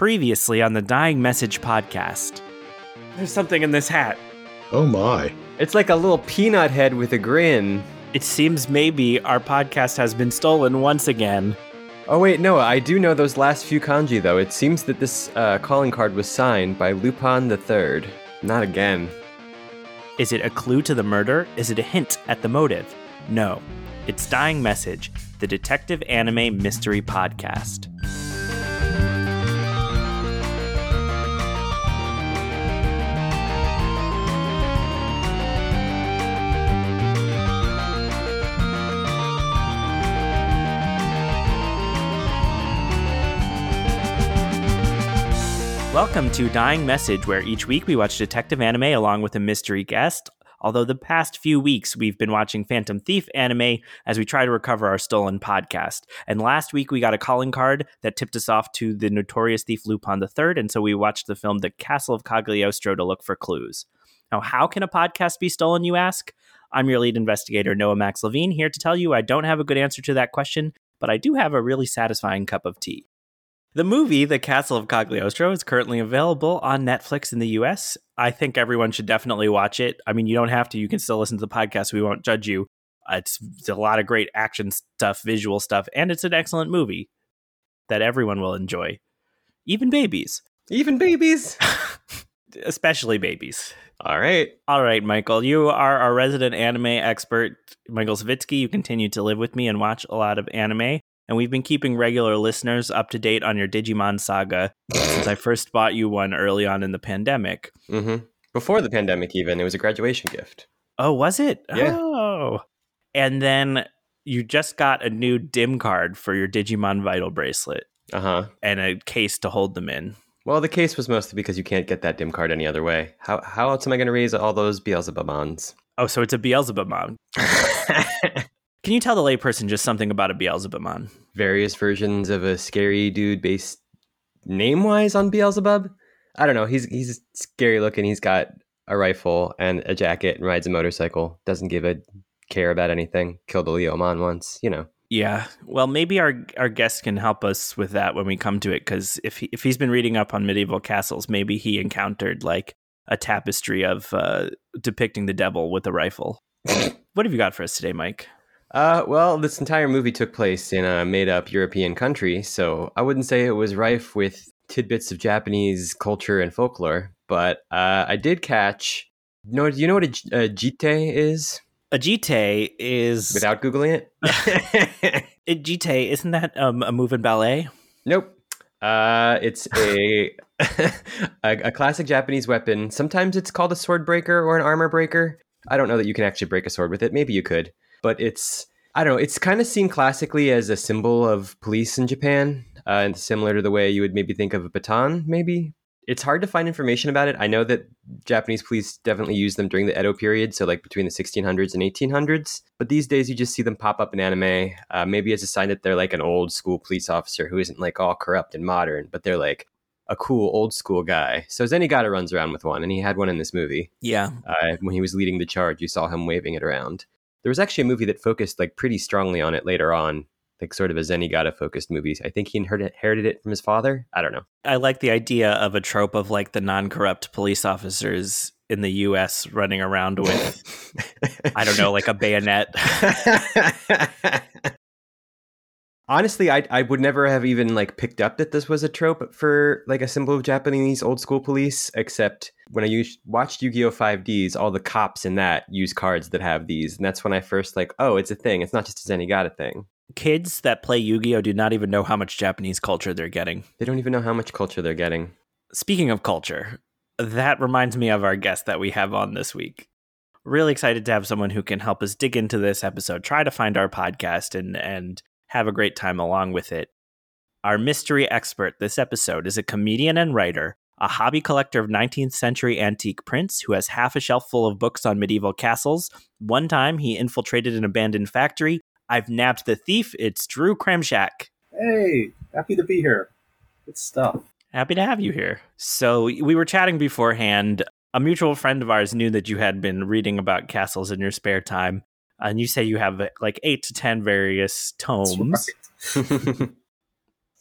Previously on the Dying Message podcast. There's something in this hat. Oh my. It's like a little peanut head with a grin. It seems maybe our podcast has been stolen once again. Oh wait, no, I do know those last few kanji though. It seems that this uh, calling card was signed by Lupin the Third. Not again. Is it a clue to the murder? Is it a hint at the motive? No. It's Dying Message, the detective anime mystery podcast. Welcome to Dying Message, where each week we watch detective anime along with a mystery guest. Although the past few weeks we've been watching Phantom Thief anime as we try to recover our stolen podcast. And last week we got a calling card that tipped us off to the notorious thief Lupin III, and so we watched the film The Castle of Cagliostro to look for clues. Now, how can a podcast be stolen, you ask? I'm your lead investigator, Noah Max Levine, here to tell you I don't have a good answer to that question, but I do have a really satisfying cup of tea. The movie, The Castle of Cagliostro, is currently available on Netflix in the US. I think everyone should definitely watch it. I mean, you don't have to, you can still listen to the podcast. We won't judge you. Uh, it's, it's a lot of great action stuff, visual stuff, and it's an excellent movie that everyone will enjoy, even babies, Even babies. especially babies. All right. All right, Michael, you are our resident anime expert, Michael Savitsky. You continue to live with me and watch a lot of anime. And we've been keeping regular listeners up to date on your Digimon saga since I first bought you one early on in the pandemic. Mm-hmm. Before the pandemic, even it was a graduation gift. Oh, was it? Yeah. Oh. And then you just got a new DIM card for your Digimon Vital bracelet Uh huh. and a case to hold them in. Well, the case was mostly because you can't get that dim card any other way. How how else am I going to raise all those Beelzebubons? Oh, so it's a Beelzebubmon. Can you tell the layperson just something about a Beelzebubmon? Various versions of a scary dude based name wise on Beelzebub. I don't know. He's he's scary looking. He's got a rifle and a jacket and rides a motorcycle. Doesn't give a care about anything. Killed a Leomon once. You know. Yeah. Well, maybe our our guest can help us with that when we come to it because if he, if he's been reading up on medieval castles, maybe he encountered like a tapestry of uh, depicting the devil with a rifle. what have you got for us today, Mike? Uh, well, this entire movie took place in a made up European country, so I wouldn't say it was rife with tidbits of Japanese culture and folklore, but uh, I did catch. You know, do you know what a jitte is A jitte is without Googling it? a jitte. Isn't that um, a move in ballet? nope. Uh, it's a, a a classic Japanese weapon. Sometimes it's called a sword breaker or an armor breaker. I don't know that you can actually break a sword with it. Maybe you could, but it's I don't know. It's kind of seen classically as a symbol of police in Japan, uh, and similar to the way you would maybe think of a baton. Maybe it's hard to find information about it. I know that Japanese police definitely used them during the Edo period, so like between the 1600s and 1800s. But these days, you just see them pop up in anime, uh, maybe as a sign that they're like an old school police officer who isn't like all corrupt and modern, but they're like a cool old school guy. So Zenigata runs around with one, and he had one in this movie Yeah. uh, when he was leading the charge. You saw him waving it around. There was actually a movie that focused like pretty strongly on it later on, like sort of a Zenigata focused movie. I think he inherited, inherited it from his father. I don't know. I like the idea of a trope of like the non-corrupt police officers in the U.S. running around with I don't know, like a bayonet. Honestly, I I would never have even like picked up that this was a trope for like a symbol of Japanese old school police, except when I used, watched Yu-Gi-Oh! 5Ds, all the cops in that use cards that have these, and that's when I first like, oh, it's a thing. It's not just a Zenigata thing. Kids that play Yu-Gi-Oh do not even know how much Japanese culture they're getting. They don't even know how much culture they're getting. Speaking of culture, that reminds me of our guest that we have on this week. Really excited to have someone who can help us dig into this episode, try to find our podcast and and have a great time along with it. Our mystery expert this episode is a comedian and writer, a hobby collector of 19th century antique prints who has half a shelf full of books on medieval castles. One time he infiltrated an abandoned factory. I've nabbed the thief. It's Drew Kremshak. Hey, happy to be here. Good stuff. Happy to have you here. So, we were chatting beforehand. A mutual friend of ours knew that you had been reading about castles in your spare time. And you say you have like eight to 10 various tomes. right.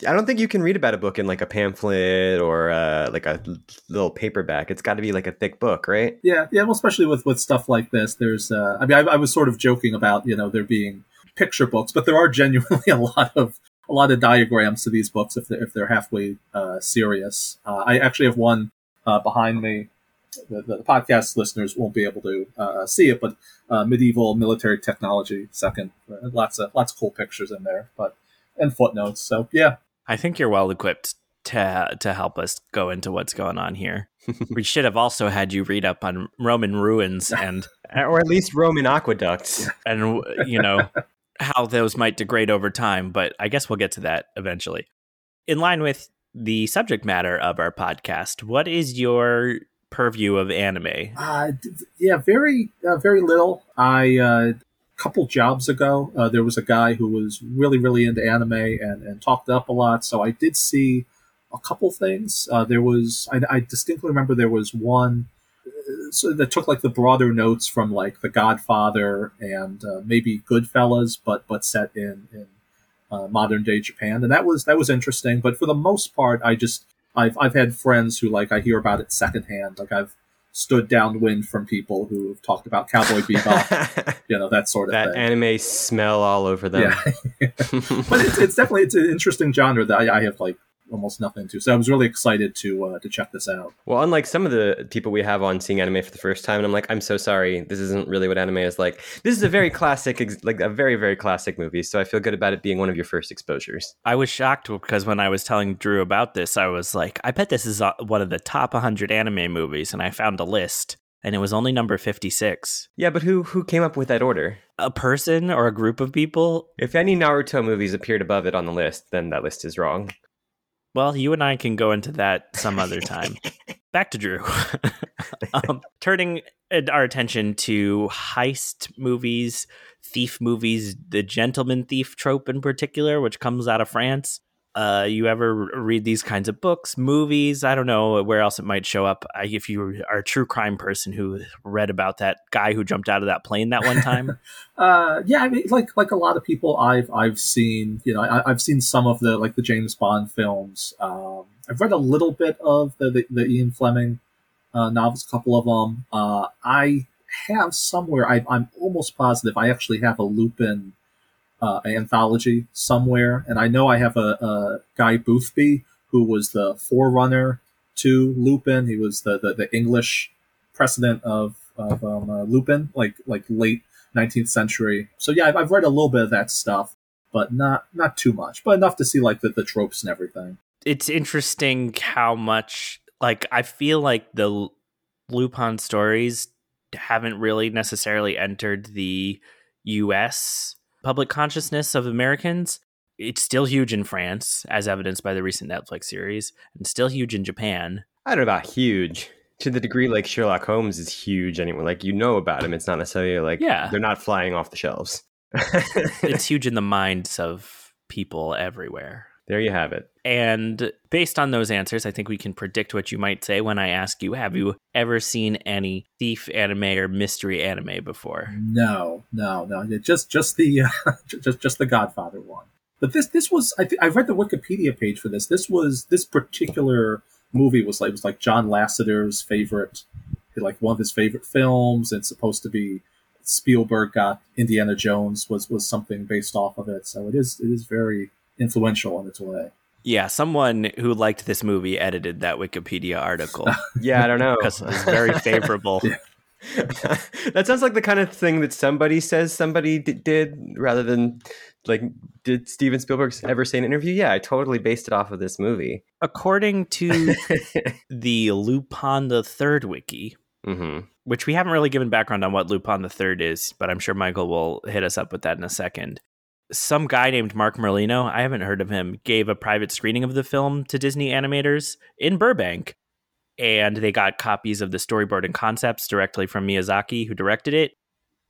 I don't think you can read about a book in like a pamphlet or uh, like a little paperback. It's got to be like a thick book, right? Yeah, yeah. Well, especially with with stuff like this, there's. Uh, I mean, I, I was sort of joking about you know there being picture books, but there are genuinely a lot of a lot of diagrams to these books if they're, if they're halfway uh, serious. Uh, I actually have one uh, behind me. The, the, podcast listeners won't be able to uh, see it, but uh, medieval military technology second. Lots of lots of cool pictures in there, but and footnotes. So yeah, I think you're well equipped to to help us go into what's going on here. we should have also had you read up on Roman ruins and or at least Roman aqueducts and you know how those might degrade over time, but I guess we'll get to that eventually. In line with the subject matter of our podcast, what is your purview of anime? Uh, yeah, very, uh, very little. I uh, a couple jobs ago, uh, there was a guy who was really, really into anime and, and talked up a lot. So I did see a couple things. Uh, there was, I, I, distinctly remember there was one so that took like the broader notes from like The Godfather and uh, maybe Goodfellas, but but set in in uh, modern day Japan, and that was that was interesting. But for the most part, I just I've I've had friends who like I hear about it secondhand. Like I've stood downwind from people who have talked about Cowboy Bebop, you know that sort of that thing. anime smell all over them. Yeah, but it's, it's definitely it's an interesting genre that I, I have like almost nothing to. So I was really excited to uh, to check this out. Well, unlike some of the people we have on seeing anime for the first time, and I'm like, I'm so sorry, this isn't really what anime is like. This is a very classic, like a very very classic movie. So I feel good about it being one of your first exposures. I was shocked because when I was telling Drew about this, I was like, I bet this is uh, one of the top 100 anime movies, and I found a list. And it was only number 56. Yeah, but who who came up with that order? A person or a group of people? If any Naruto movies appeared above it on the list, then that list is wrong. Well, you and I can go into that some other time. Back to Drew. um, turning our attention to heist movies, thief movies, the gentleman thief trope in particular, which comes out of France uh, you ever read these kinds of books, movies? I don't know where else it might show up. I, if you are a true crime person who read about that guy who jumped out of that plane that one time. uh, yeah, I mean, like like a lot of people, I've I've seen you know I, have seen some of the like the James Bond films. Um, I've read a little bit of the the, the Ian Fleming uh, novels, a couple of them. Uh, I have somewhere. I, I'm almost positive I actually have a Lupin uh, anthology somewhere. And I know I have a, a, Guy Boothby who was the forerunner to Lupin. He was the, the, the English precedent of, of um, uh, Lupin, like like late 19th century. So yeah, I've, I've, read a little bit of that stuff, but not not too much, but enough to see like the, the tropes and everything. It's interesting how much like I feel like the Lupin stories haven't really necessarily entered the U.S public consciousness of Americans. It's still huge in France, as evidenced by the recent Netflix series, and still huge in Japan. I don't know about huge. To the degree like Sherlock Holmes is huge anyway. Like you know about him. It's not necessarily like yeah. they're not flying off the shelves. it's huge in the minds of people everywhere. There you have it. And based on those answers, I think we can predict what you might say when I ask you Have you ever seen any thief anime or mystery anime before? No, no, no. Just just the uh, just just the Godfather one. But this this was I th- I read the Wikipedia page for this. This was this particular movie was like was like John Lasseter's favorite, like one of his favorite films. It's supposed to be Spielberg got Indiana Jones was was something based off of it. So it is it is very influential in its way. Yeah, someone who liked this movie edited that Wikipedia article. yeah, I don't know because it's very favorable. yeah. that sounds like the kind of thing that somebody says somebody d- did rather than like did Steven Spielberg ever say in an interview? Yeah, I totally based it off of this movie. According to the Lupin the Third wiki, mm-hmm. which we haven't really given background on what Lupin the Third is, but I'm sure Michael will hit us up with that in a second some guy named Mark Merlino, I haven't heard of him, gave a private screening of the film to Disney animators in Burbank. And they got copies of the storyboard and concepts directly from Miyazaki, who directed it.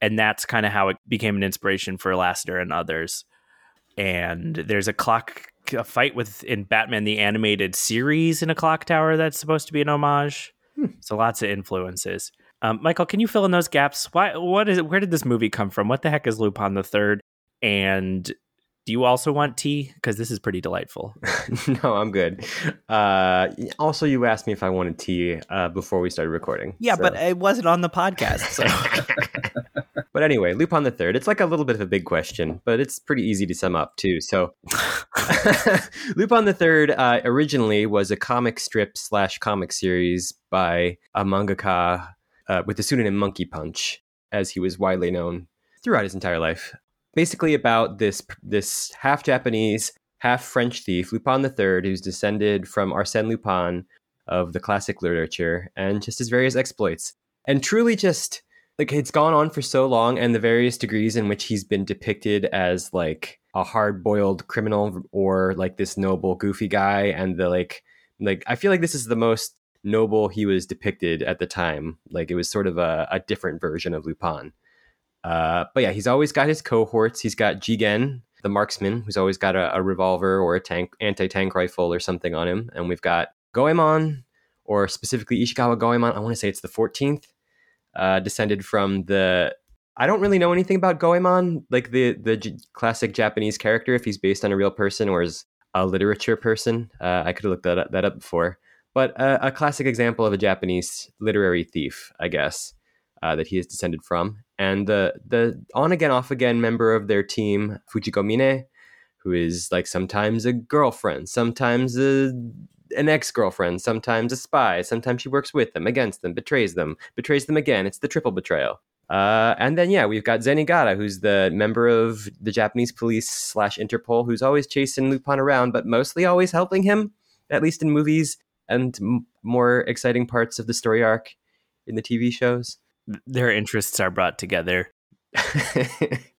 And that's kind of how it became an inspiration for Lasseter and others. And there's a clock a fight with in Batman the animated series in a clock tower that's supposed to be an homage. Hmm. So lots of influences. Um, Michael, can you fill in those gaps? Why? What is it? Where did this movie come from? What the heck is Lupin the Third? And Do you also want tea? Because this is pretty delightful. no, I'm good. Uh, also, you asked me if I wanted tea uh, before we started recording. Yeah, so- but it wasn't on the podcast. So but anyway, Lupin the Third. It's like a little bit of a big question, but it's pretty easy to sum up too. So, Lupin the Third uh, originally was a comic strip slash comic series by a mangaka uh, with the pseudonym Monkey Punch, as he was widely known throughout his entire life. Basically, about this this half Japanese, half French thief, Lupin the Third, who's descended from Arsène Lupin of the classic literature, and just his various exploits, and truly just like it's gone on for so long and the various degrees in which he's been depicted as like a hard-boiled criminal or like this noble goofy guy and the like like i feel like this is the most noble he was depicted at the time. Like it was sort of a, a different version of lupin uh, but yeah he's always got his cohorts he's got jigen the marksman who's always got a, a revolver or a tank anti-tank rifle or something on him and we've got goemon or specifically ishikawa goemon i want to say it's the 14th uh, descended from the. I don't really know anything about Goemon, like the the J- classic Japanese character, if he's based on a real person or is a literature person. Uh, I could have looked that up, that up before, but uh, a classic example of a Japanese literary thief, I guess, uh, that he is descended from, and the the on again off again member of their team, Fujiko Mine, who is like sometimes a girlfriend, sometimes a an ex-girlfriend, sometimes a spy, sometimes she works with them, against them, betrays them, betrays them again. It's the triple betrayal. Uh, and then yeah, we've got Zenigata, who's the member of the Japanese police slash Interpol, who's always chasing Lupin around, but mostly always helping him, at least in movies and m- more exciting parts of the story arc in the TV shows. Their interests are brought together.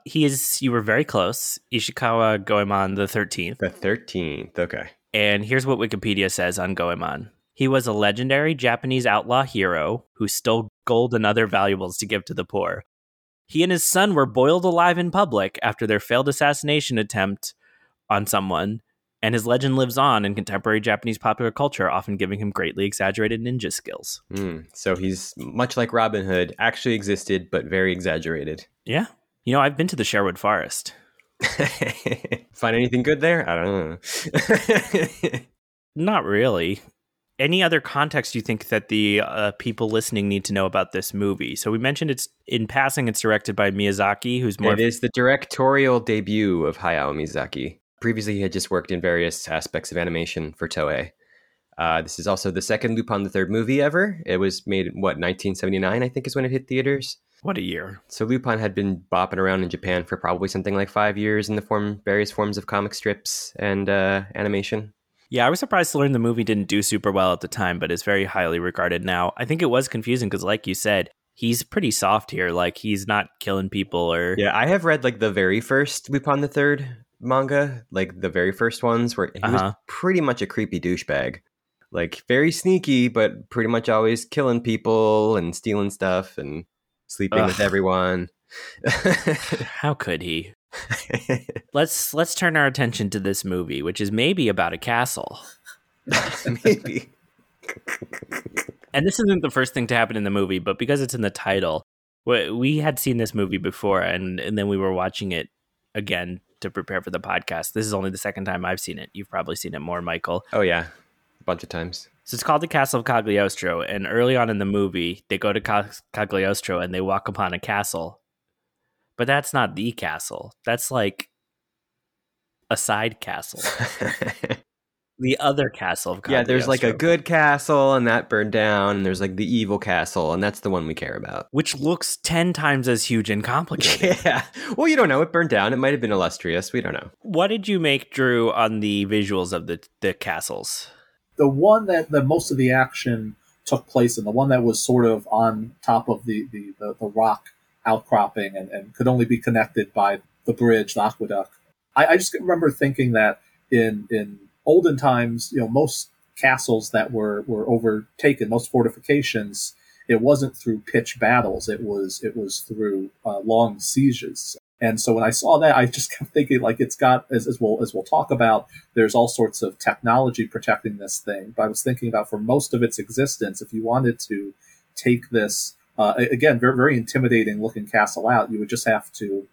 He is. You were very close. Ishikawa Goemon the thirteenth. the thirteenth. Okay. And here's what Wikipedia says on Goemon. He was a legendary Japanese outlaw hero who stole gold and other valuables to give to the poor. He and his son were boiled alive in public after their failed assassination attempt on someone, and his legend lives on in contemporary Japanese popular culture, often giving him greatly exaggerated ninja skills. Mm, so he's much like Robin Hood, actually existed, but very exaggerated. Yeah. You know, I've been to the Sherwood Forest. Find anything good there? I don't know. Not really. Any other context you think that the uh, people listening need to know about this movie? So we mentioned it's in passing. It's directed by Miyazaki, who's more. it is the directorial debut of Hayao Miyazaki. Previously, he had just worked in various aspects of animation for Toei. Uh, this is also the second Lupin the Third movie ever. It was made in, what 1979, I think, is when it hit theaters. What a year! So Lupin had been bopping around in Japan for probably something like five years in the form various forms of comic strips and uh, animation. Yeah, I was surprised to learn the movie didn't do super well at the time, but is very highly regarded now. I think it was confusing because, like you said, he's pretty soft here. Like he's not killing people or Yeah, I have read like the very first Lupin the Third manga, like the very first ones, where he was Uh-huh. pretty much a creepy douchebag. Like very sneaky, but pretty much always killing people and stealing stuff and sleeping with everyone. How could he? Let's let's turn our attention to this movie, which is maybe about a castle. Maybe. And this isn't the first thing to happen in the movie, but because it's in the title, we, we had seen this movie before, and and then we were watching it again to prepare for the podcast. This is only the second time I've seen it. You've probably seen it more, Michael. Oh yeah, a bunch of times. So it's called the Castle of Cagliostro, and early on in the movie, they go to Cagliostro and they walk upon a castle, but that's not the castle. That's like a side castle, the other castle of yeah, there's like a good castle and that burned down, and there's like the evil castle, and that's the one we care about. which looks ten times as huge and complicated. Yeah. Well, you don't know. It burned down. It might have been illustrious. We don't know. What did you make, Drew, on the visuals of the the castles? the one that the most of the action took place in, the one that was sort of on top of the the, the, the rock outcropping and, and could only be connected by the bridge, the aqueduct. I, I just remember thinking that in in olden times, you know, most castles that were were overtaken, most fortifications, it wasn't through pitched battles. It was it was through uh, long sieges. And so when I saw that, I just kept thinking like it's got as, as we'll as we'll talk about there's all sorts of technology protecting this thing. But I was thinking about for most of its existence, if you wanted to take this, uh, again, very, very intimidating looking castle out, you would just have to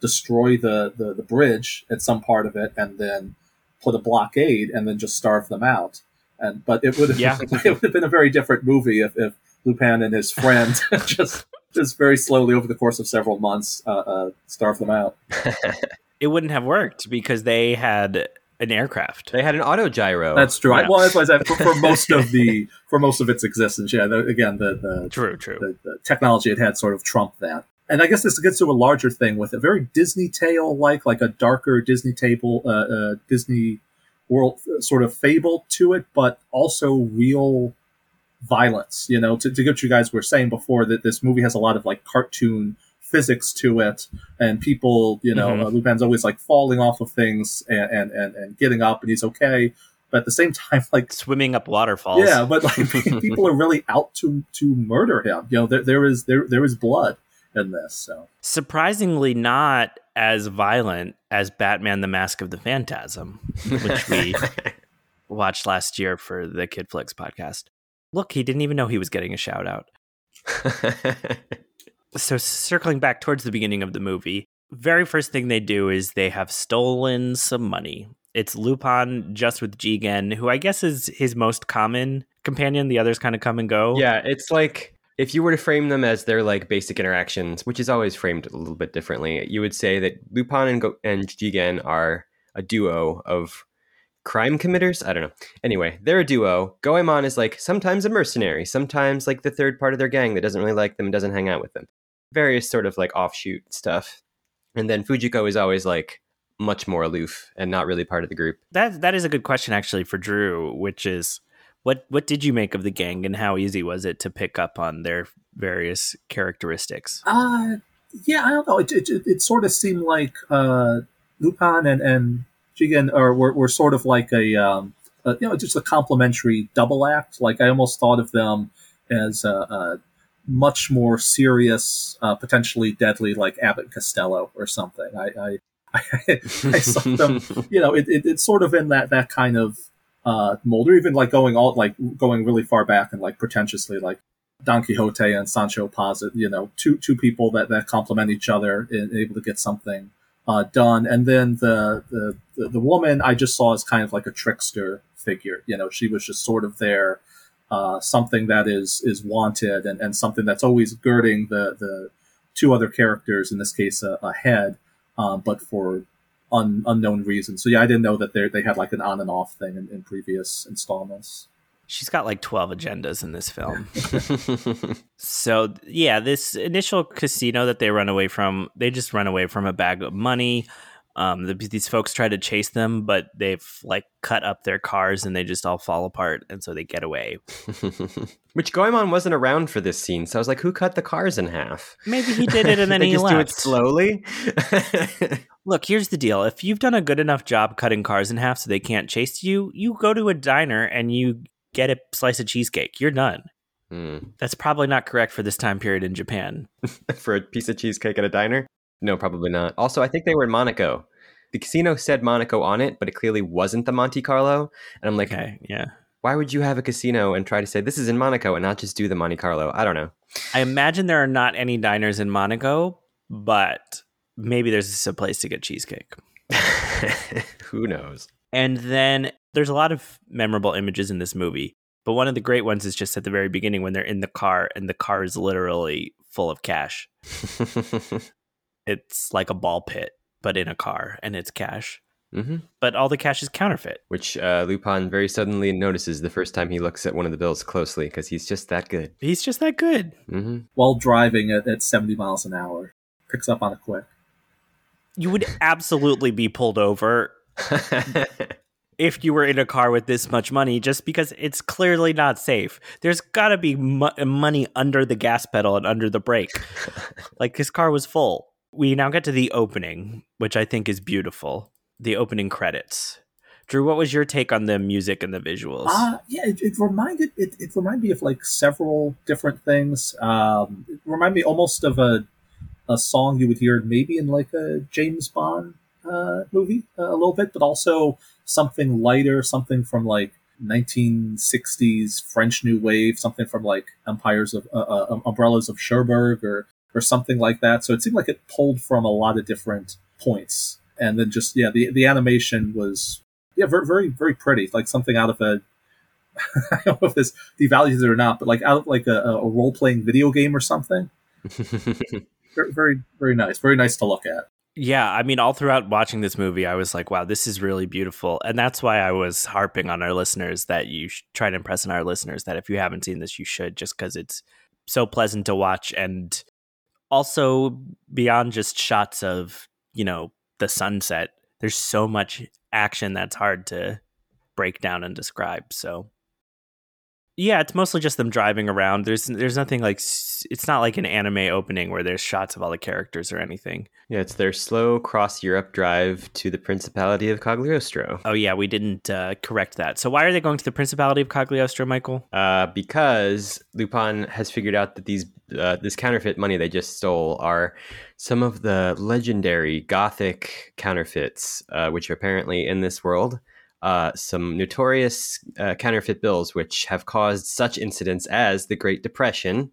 destroy the, the, the bridge at some part of it and then put a blockade and then just starve them out. And but it would have Yeah. it would have been a very different movie if, if Lupin and his friend just just very slowly over the course of several months uh, uh, starve them out. It wouldn't have worked because they had an aircraft. They had an auto gyro. That's true. Yeah. Well, that's why I said for, for most of the for most of its existence, yeah. The, again, the, the True, true. the, the technology it had sort of trumped that. And I guess this gets to a larger thing with a very Disney tale like, like a darker Disney table, uh, uh, Disney world uh, sort of fable to it, but also real violence. You know, to, to get what you guys were saying before that this movie has a lot of like cartoon physics to it, and people, you know, Mhm. uh, Lupin's always like falling off of things and, and, and, and getting up, and he's okay. But at the same time, like Swimming up waterfalls. yeah, but like people are really out to to murder him. You know, there there is there there is blood in this. So Surprisingly, not as violent as Batman: The Mask of the Phantasm, which we watched last year for the Kid Flicks podcast. Look, he didn't even know he was getting a shout out. So, circling back towards the beginning of the movie, very first thing they do is they have stolen some money. It's Lupin just with Jigen, who I guess is his most common companion. The others kind of come and go. yeah, it's like if you were to frame them as their like basic interactions, which is always framed a little bit differently, you would say that Lupin and, Go- and Jigen are a duo of crime committers. I don't know. Anyway, they're a duo. Goemon is like sometimes a mercenary, sometimes like the third part of their gang that doesn't really like them and doesn't hang out with them. Various sort of like offshoot stuff. And then Fujiko is always like much more aloof and not really part of the group. That that is a good question actually for Drew, which is what what did you make of the gang and how easy was it to pick up on their various characteristics? uh yeah, I don't know. It it, it, sort of seemed like uh Lupin and and Jigen are were, were sort of like a um uh, you know just a complementary double act. Like I almost thought of them as a, a much more serious, uh, potentially deadly, like Abbott and Costello or something. I I, I, I saw them you know, it, it, it's sort of in that that kind of uh, mold, or even like going all like going really far back and like pretentiously, like Don Quixote and Sancho Panza. You know, two two people that that complement each other and able to get something uh, done. And then the, the the the woman I just saw as kind of like a trickster figure. You know, she was just sort of there. Uh, something that is is wanted and, and something that's always girding the the two other characters in this case ahead um, but for un, unknown reasons. So yeah, I didn't know that they they had like an on and off thing in, in previous installments. She's got like 12 agendas in this film. So, yeah, this initial casino that they run away from, they just run away from a bag of money. Um, the, these folks try to chase them, but they've like cut up their cars and they just all fall apart. And so they get away. Which Goemon wasn't around for this scene, so I was like, who cut the cars in half? Maybe he did it and then they he just left. do it slowly. Look, here's the deal. If you've done a good enough job cutting cars in half so they can't chase you, you go to a diner and you get a slice of cheesecake. You're done. Hmm. That's probably not correct for this time period in Japan. For a piece of cheesecake at a diner? No, probably not. Also, I think they were in Monaco. The casino said Monaco on it, but it clearly wasn't the Monte Carlo. And I'm like, Okay, yeah. why would you have a casino and try to say this is in Monaco and not just do the Monte Carlo? I don't know. I imagine there are not any diners in Monaco, but maybe there's a place to get cheesecake. Who knows? And then there's a lot of memorable images in this movie, but one of the great ones is just at the very beginning when they're in the car and the car is literally full of cash. It's like a ball pit, but in a car, and it's cash. hmm But all the cash is counterfeit. Which uh, Lupin very suddenly notices the first time he looks at one of the bills closely because he's just that good. He's just that good. hmm While driving at, at seventy miles an hour, picks up on it quick. You would absolutely be pulled over if you were in a car with this much money just because it's clearly not safe. There's got to be mo- money under the gas pedal and under the brake. like his car was full. We now get to the opening, which I think is beautiful. The opening credits. Drew, what was your take on the music and the visuals? Uh, yeah, it, it reminded it, it reminded me of like several different things. Um, it reminded me almost of a a song you would hear maybe in like a James Bond uh, movie uh, a little bit, but also something lighter, something from like 1960s French New Wave, something from like Empires of uh, uh, Umbrellas of Cherbourg, or or something like that. So it seemed like it pulled from a lot of different points. And then just yeah, the the animation was yeah very very very pretty, like something out of a I don't know if this devalues it or not, but like out of like a, a role playing video game or something. very, very very nice, very nice to look at. Yeah, I mean, all throughout watching this movie, I was like, wow, this is really beautiful. And that's why I was harping on our listeners that you sh- try to impress on our listeners that if you haven't seen this, you should, just because it's so pleasant to watch. And also, beyond just shots of, you know, the sunset, there's so much action that's hard to break down and describe. So yeah, it's mostly just them driving around. There's there's nothing like it's not like an anime opening where there's shots of all the characters or anything. Yeah, it's their slow cross Europe drive to the Principality of Cagliostro. Oh yeah, we didn't uh, correct that. So why are they going to the Principality of Cagliostro, Michael? Uh, because Lupin has figured out that these uh, this counterfeit money they just stole are some of the legendary Gothic counterfeits, uh, which are apparently in this world uh, some notorious uh, counterfeit bills, which have caused such incidents as the Great Depression.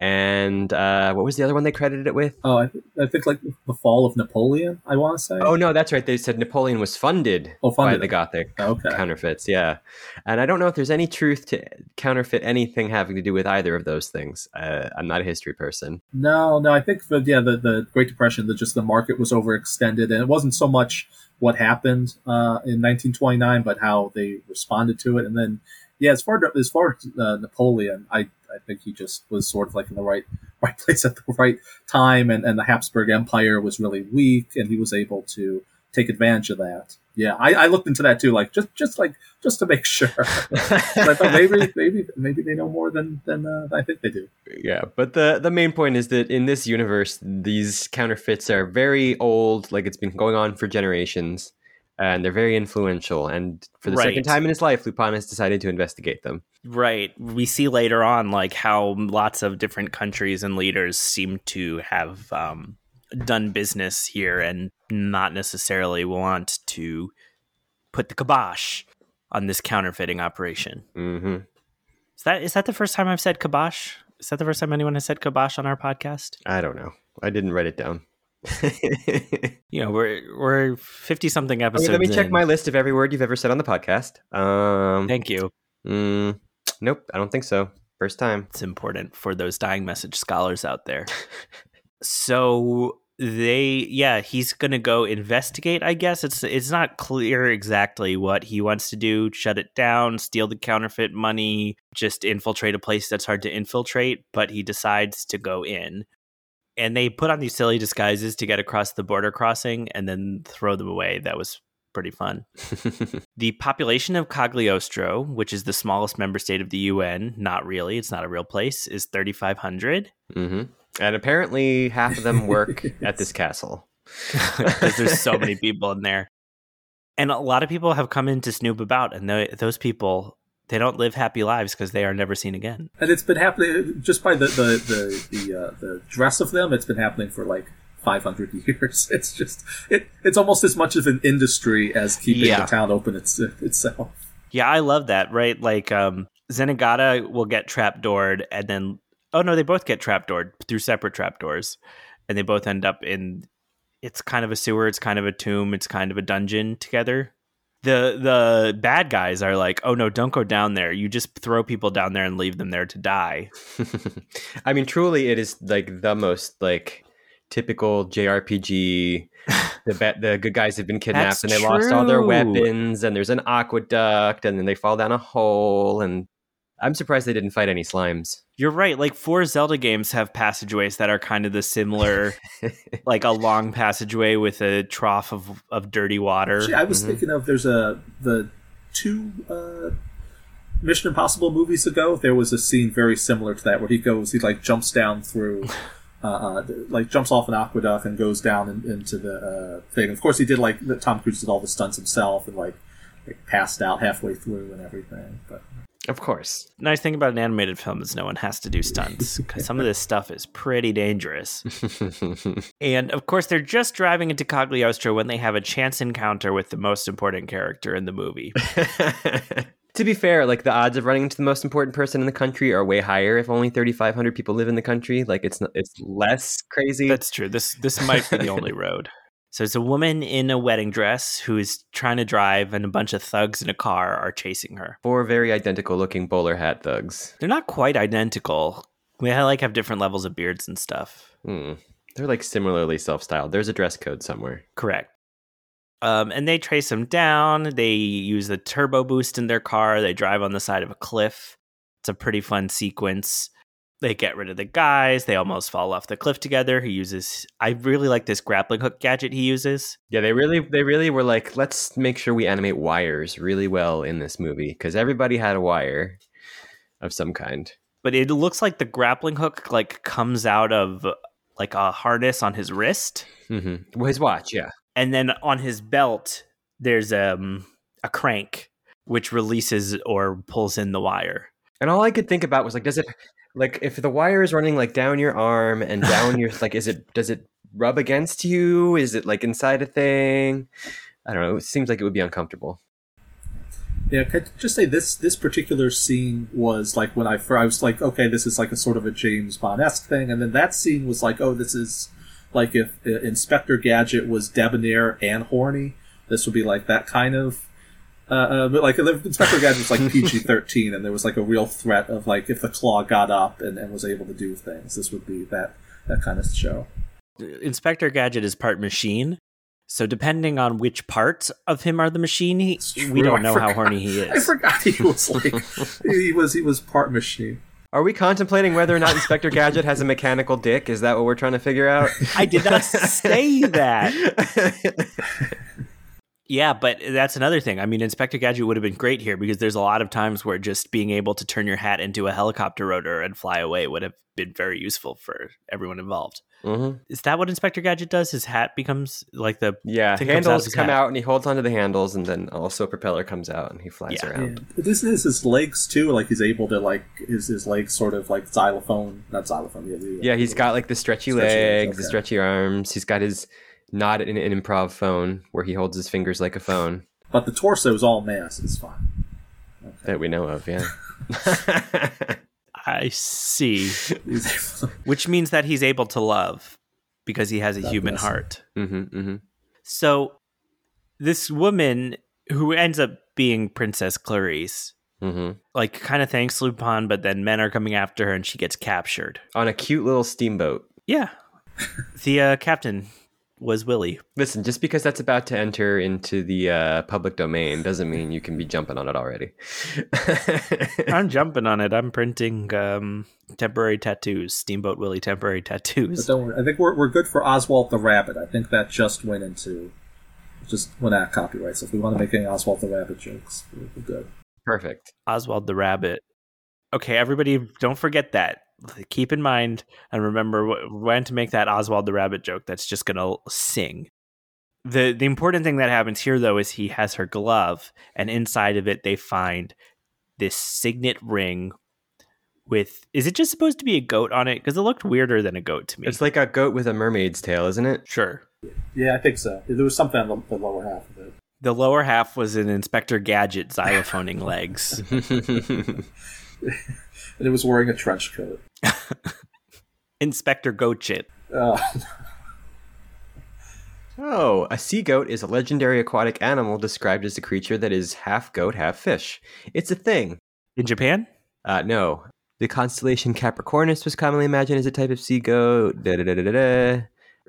And uh, what was the other one they credited it with? Oh, I, th- I think like the fall of Napoleon. I want to say. Oh no, that's right. They said Napoleon was funded, oh, funded. by the Gothic okay. counterfeits. Yeah, and I don't know if there's any truth to counterfeit anything having to do with either of those things. Uh, I'm not a history person. No, no. I think the, yeah, the the Great Depression, that just the market was overextended, and it wasn't so much what happened uh, in 1929, but how they responded to it. And then, yeah, as far as far as uh, Napoleon, I, I think he just was sort of like in the right right place at the right time, and, and the Habsburg Empire was really weak, and he was able to take advantage of that. Yeah, I, I looked into that too, like just just like just to make sure. I thought maybe maybe maybe they know more than than uh, I think they do. Yeah, but the the main point is that in this universe, these counterfeits are very old, like it's been going on for generations, and they're very influential. And for the Right. second time in his life, Lupin has decided to investigate them. Right. We see later on like how lots of different countries and leaders seem to have um, done business here and not necessarily want to put the kibosh on this counterfeiting operation. hmm Is that is that the first time I've said kibosh? Is that the first time anyone has said kibosh on our podcast? I don't know. I didn't write it down. You know, we're we're fifty something episodes. let me check my list of every word you've ever said on the podcast. Um, Thank you. mm, nope, I don't think so. First time. It's important for those dying message scholars out there. so they yeah he's gonna go investigate i guess it's it's not clear exactly what he wants to do shut it down steal the counterfeit money just infiltrate a place that's hard to infiltrate but he decides to go in and they put on these silly disguises to get across the border crossing and then throw them away that was pretty fun the population of Cagliostro, which is the smallest member state of the UN, not really, it's not a real place, is 3,500. hmm And apparently, half of them work at this castle. Because there's so many people in there. And a lot of people have come in to snoop about, and tho- those people, they don't live happy lives because they are never seen again. And it's been happening just by the the the the, uh, the dress of them. It's been happening for like 500 years. It's just it. It's almost as much of an industry as keeping Yeah. the town open its, itself. Yeah, I love that, right? Like, um, Zenigata will get trapdoored, and then, oh no, they both get trapdoored through separate trapdoors, and they both end up in. It's kind of a sewer. It's kind of a tomb. It's kind of a dungeon together. The the bad guys are like, oh no, don't go down there. You just throw people down there and leave them there to die. I mean, truly, it is like the most like typical JRPG. The ba- the good guys have been kidnapped That's and they lost all their weapons, and there's an aqueduct, and then they fall down a hole. And I'm surprised they didn't fight any slimes. You're right. Like four Zelda games have passageways that are kind of the similar, like a long passageway with a trough of of dirty water. Actually, I was Mhm. thinking of there's a the two uh, Mission Impossible movies ago. There was a scene very similar to that where he goes, he like jumps down through. Uh, uh, like jumps off an aqueduct and goes down in, into the uh, thing. Of course, he did like Tom Cruise did all the stunts himself and like, like passed out halfway through and everything. But Of course. nice thing about an animated film is no one has to do stunts because some of this stuff is pretty dangerous. And of course, they're just driving into Cagliostro when they have a chance encounter with the most important character in the movie. To be fair, like the odds of running into the most important person in the country are way higher if only 3,500 people live in the country. Like it's not, it's less crazy. That's true. This this might be the only road. So it's a woman in a wedding dress who is trying to drive, and a bunch of thugs in a car are chasing her. Four very identical looking bowler hat thugs. They're not quite identical. They like have different levels of beards and stuff. Hmm. They're like similarly self styled. There's a dress code somewhere. Correct. Um, and they trace him down. They use the turbo boost in their car. They drive on the side of a cliff. It's a pretty fun sequence. They get rid of the guys. They almost fall off the cliff together. He uses. I really like this grappling hook gadget he uses. Yeah, they really they really were like, let's make sure we animate wires really well in this movie because everybody had a wire of some kind. But it looks like the grappling hook like comes out of like a harness on his wrist, Mm-hmm. Well, his watch, yeah. And then on his belt there's um a crank which releases or pulls in the wire. And all I could think about was like, does it like if the wire is running like down your arm and down your like, is it does it rub against you? Is it like inside a thing? I don't know. It seems like it would be uncomfortable. Yeah, can I just say this this particular scene was like when I first I was like, okay, this is like a sort of a James Bond esque thing, and then that scene was like, oh, this is like if uh, Inspector Gadget was debonair and horny, this would be like that kind of. Uh, uh, but like if Inspector Gadget was like PG thirteen, and there was like a real threat of like if the claw got up and, and was able to do things, this would be that that kind of show. Inspector Gadget is part machine. So depending on which parts of him are the machine, he, we don't I know how horny he is. I forgot he was like he was he was part machine. Are we contemplating whether or not Inspector Gadget has a mechanical dick? Is that what we're trying to figure out? I did not say that. Yeah, but that's another thing. I mean, Inspector Gadget would have been great here because there's a lot of times where just being able to turn your hat into a helicopter rotor and fly away would have been very useful for everyone involved. Hmm Is that what Inspector Gadget does? His hat becomes like the Yeah, Thing comes out handles come hat. out and he holds onto the handles, and then also a propeller comes out and he flies Yeah. around. Yeah. But isn't his legs too? Like he's able to like his his legs sort of like xylophone, not xylophone. Yeah, the, Yeah, he's got like the stretchy, Stretchy legs, legs, the stretchy arms. He's got his not an, an improv phone where he holds his fingers like a phone but the torso is all mass. It's fine. that we know of. Yeah. I see, He's able to- which means that he's able to love because he has a God human heart. hmm hmm So this woman who ends up being Princess Clarice hmm like kind of thanks Lupin, but then men are coming after her and she gets captured. On a cute little steamboat. Yeah. the uh, captain was Willie. Listen, just because that's about to enter into the uh, public domain doesn't mean you can be jumping on it already. I'm jumping on it. I'm printing um, temporary tattoos, Steamboat Willie temporary but tattoos. don't worry. I think we're we're good for Oswald the Rabbit. I think that just went into just went out of copyright. So if we want to make any Oswald the Rabbit jokes, we're, we're good. Perfect. Oswald the Rabbit. Okay, everybody, don't forget that. Keep in mind and remember when to make that Oswald the Rabbit joke that's just going to sing. The the important thing that happens here though is he has her glove and inside of it they find this signet ring with is it just supposed to be a goat on it cuz it looked weirder than a goat to me. It's like a goat with a mermaid's tail, isn't it? sure. Yeah, I think so. There was something on the, the lower half of it. The lower half was an Inspector Gadget xylophoning legs. And it was wearing a trench coat. Inspector Goatchit. Uh, oh, a sea goat is a legendary aquatic animal described as a creature that is half goat, half fish. It's a thing. In Japan? Uh, no. The constellation Capricornus was commonly imagined as a type of sea goat, da, da, da, da, da, da,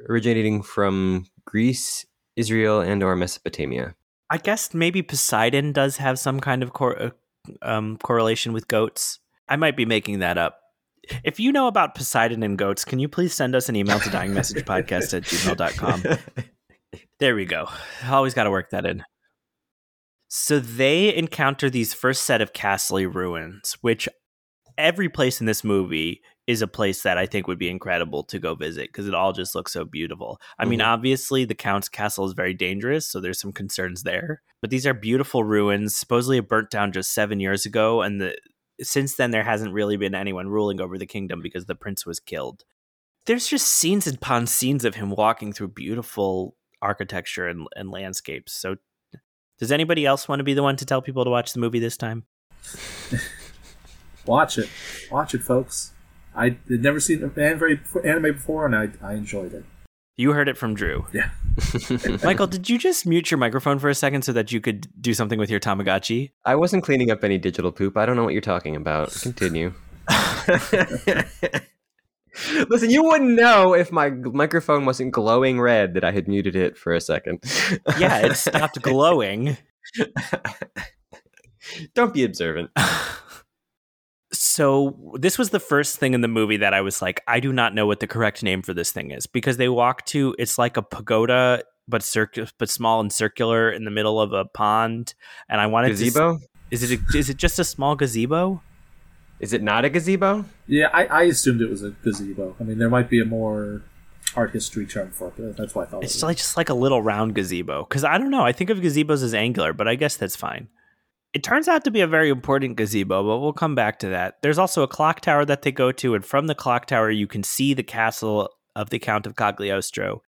originating from Greece, Israel, and or Mesopotamia. I guess maybe Poseidon does have some kind of cor- uh, um, correlation with goats. I might be making that up. If you know about Poseidon and goats, can you please send us an email to dyingmessagepodcast at gmail.com? There we go. Always got to work that in. So they encounter these first set of Castle ruins, which every place in this movie is a place that I think would be incredible to go visit because it all just looks so beautiful. I mean, Mhm. obviously, the Count's castle is very dangerous, so there's some concerns there. But these are beautiful ruins, supposedly it burnt down just seven years ago, and the since then there hasn't really been anyone ruling over the kingdom because the prince was killed. There's just scenes upon scenes of him walking through beautiful architecture and, and landscapes. So Does anybody else want to be the one to tell people to watch the movie this time? Watch it, watch it, folks. I had never seen an anime anime before, and I I enjoyed it. You heard it from Drew. Yeah. Michael, did you just mute your microphone for a second so that you could do something with your Tamagotchi? I wasn't cleaning up any digital poop. I don't know what you're talking about. Continue. Listen, you wouldn't know if my microphone wasn't glowing red that I had muted it for a second. Yeah, it stopped glowing. Don't be observant. So, this was the first thing in the movie that I was like, I do not know what the correct name for this thing is because they walk to it's like a pagoda but circ- but small and circular in the middle of a pond and I wanted Gazebo? to Is it a, is it just a small gazebo? Is it not a gazebo? Yeah, I, I assumed it was a gazebo. I mean, there might be a more art history term for it, but that's why I thought It's it was. like just like a little round gazebo. Because I don't know. I think of gazebos as angular, but I guess that's fine. It turns out to be a very important gazebo, but we'll come back to that. There's also a clock tower that they go to, and from the clock tower, you can see the castle of the Count of Cagliostro,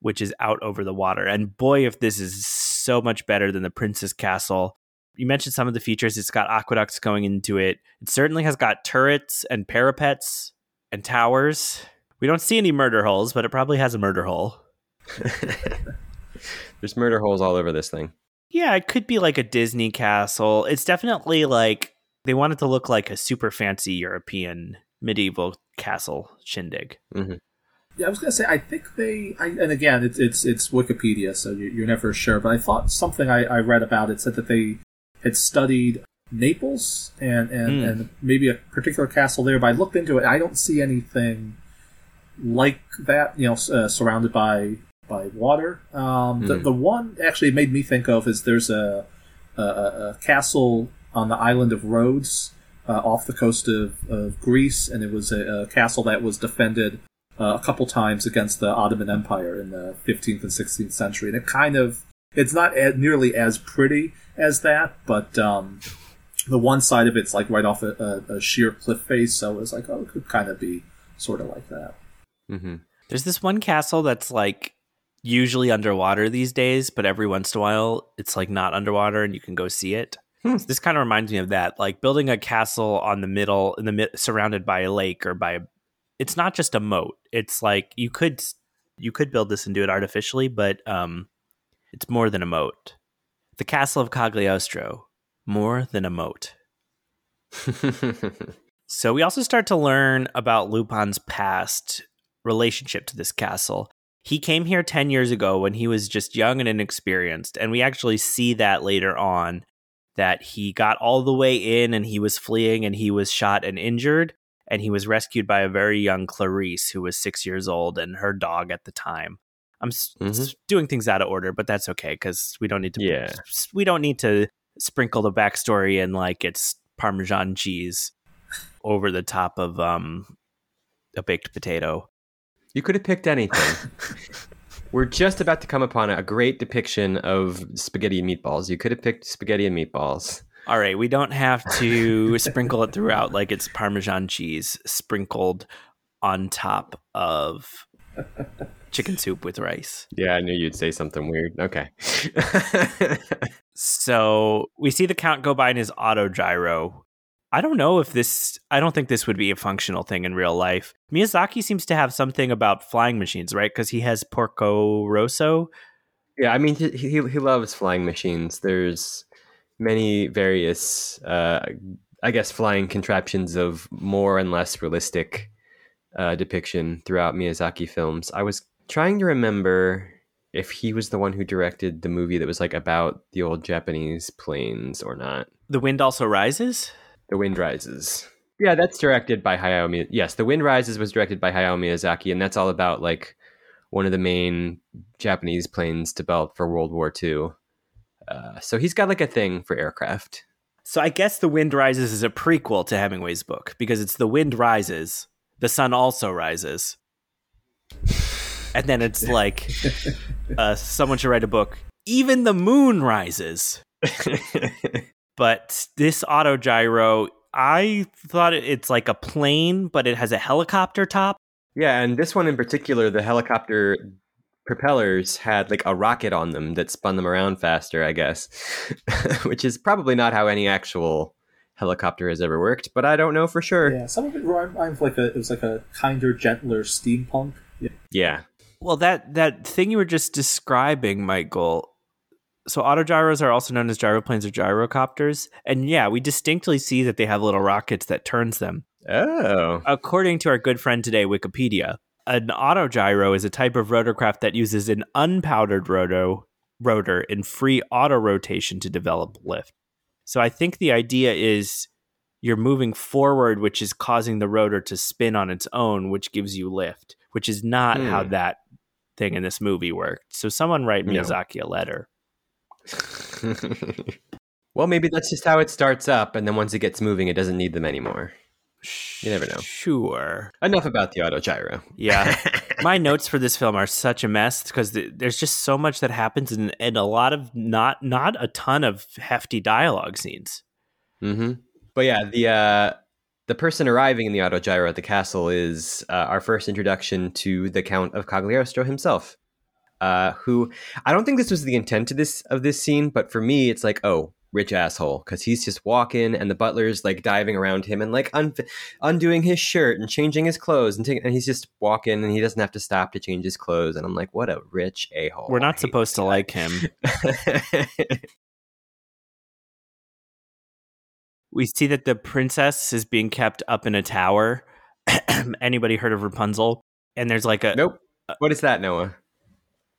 which is out over the water. And boy, if this is so much better than the Prince's Castle. You mentioned some of the features. It's got aqueducts going into it. It certainly has got turrets and parapets and towers. We don't see any murder holes, but it probably has a murder hole. There's murder holes all over this thing. Yeah, it could be like a Disney castle. It's definitely like they want it to look like a super fancy European medieval castle shindig. Yeah, I was gonna say I think they, I, and again, it's it's it's Wikipedia, so you, you're never sure. But I thought something I, I read about it said that they had studied Naples and and, Hmm. and maybe a particular castle there. But I looked into it. I don't see anything like that. You know, uh, surrounded by by water. Um, the Hmm. the one actually made me think of is there's a a, a castle on the island of Rhodes. Uh, off the coast of, of Greece, and it was a, a castle that was defended uh, a couple times against the Ottoman Empire in the 15th and 16th century, and it kind of it's not a, nearly as pretty as that, but um, the one side of it's like right off a, a, a sheer cliff face, so it's like oh, it could kind of be sort of like that. Mm-hmm. There's this one castle that's like usually underwater these days, but every once in a while it's like not underwater and you can go see it. Hmm. This kind of reminds me of that, like building a castle on the middle in the mid, surrounded by a lake or by a, it's not just a moat. It's like you could you could build this and do it artificially, but um it's more than a moat. The castle of Cagliostro, more than a moat. So we also start to learn about Lupin's past relationship to this castle. He came here 10 years ago when he was just young and inexperienced, and we actually see that later on that he got all the way in and he was fleeing and he was shot and injured and he was rescued by a very young Clarice who was 6 years old and her dog at the time. I'm Mhm. s- doing things out of order, but that's okay cuz we don't need to Yeah. we don't need to sprinkle the backstory in like it's parmesan cheese over the top of um a baked potato. You could have picked anything. We're just about to come upon a great depiction of spaghetti and meatballs. You could have picked spaghetti and meatballs. All right, we don't have to sprinkle it throughout like it's parmesan cheese sprinkled on top of chicken soup with rice. Yeah, I knew you'd say something weird. Okay. So we see the count go by in his auto gyro. I don't know if this, I don't think this would be a functional thing in real life. Miyazaki seems to have something about flying machines, right? Because he has Porco Rosso. yeah, I mean, he, he, he loves flying machines. There's many various, uh, I guess, flying contraptions of more and less realistic uh, depiction throughout Miyazaki films. I was trying to remember if he was the one who directed the movie that was like about the old Japanese planes or not. The wind also rises. The Wind Rises. Yeah, that's directed by Hayao Miyazaki. Yes, The Wind Rises was directed by Hayao Miyazaki, and that's all about like one of the main Japanese planes developed for World War II. Uh, so he's got like a thing for aircraft. So I guess The Wind Rises is a prequel to Hemingway's book because it's The Wind Rises, the sun also rises. And then it's like uh, someone should write a book. Even the moon rises. But this auto gyro, I thought it's like a plane, but it has a helicopter top. yeah, and this one in particular, the helicopter propellers had like a rocket on them that spun them around faster, I guess, which is probably not how any actual helicopter has ever worked, but I don't know for sure. Yeah, some of it reminds like a it was like a kinder, gentler steampunk. Yeah. Yeah. Well, that that thing you were just describing, Michael. So autogyros are also known as gyroplanes or gyrocopters, and yeah, we distinctly see that they have little rockets that turns them. Oh. According to our good friend today, Wikipedia, an autogyro is a type of rotorcraft that uses an unpowdered roto rotor in free auto rotation to develop lift. So I think the idea is you're moving forward, which is causing the rotor to spin on its own, which gives you lift, which is not Hmm. how that thing in this movie worked. So someone write No. Miyazaki a letter. well, maybe that's just how it starts up, and then once it gets moving, it doesn't need them anymore. You never know. Sure. Enough about the autogyro. Yeah. My notes for this film are such a mess because th- there's just so much that happens and, and a lot of not not a ton of hefty dialogue scenes. hmm But yeah, the uh, the person arriving in the autogyro at the castle is uh, our first introduction to the Count of Cagliostro himself. Uh, who I don't think this was the intent of this of this scene, but for me, it's like, oh, rich asshole, because he's just walking and the butler's like diving around him and like un- undoing his shirt and changing his clothes, and, taking and he's just walking and he doesn't have to stop to change his clothes, and I'm like, what a rich a hole. We're not supposed to like him. We see that the princess is being kept up in a tower. Anybody heard of Rapunzel? And there's like a nope. What is that, Noah?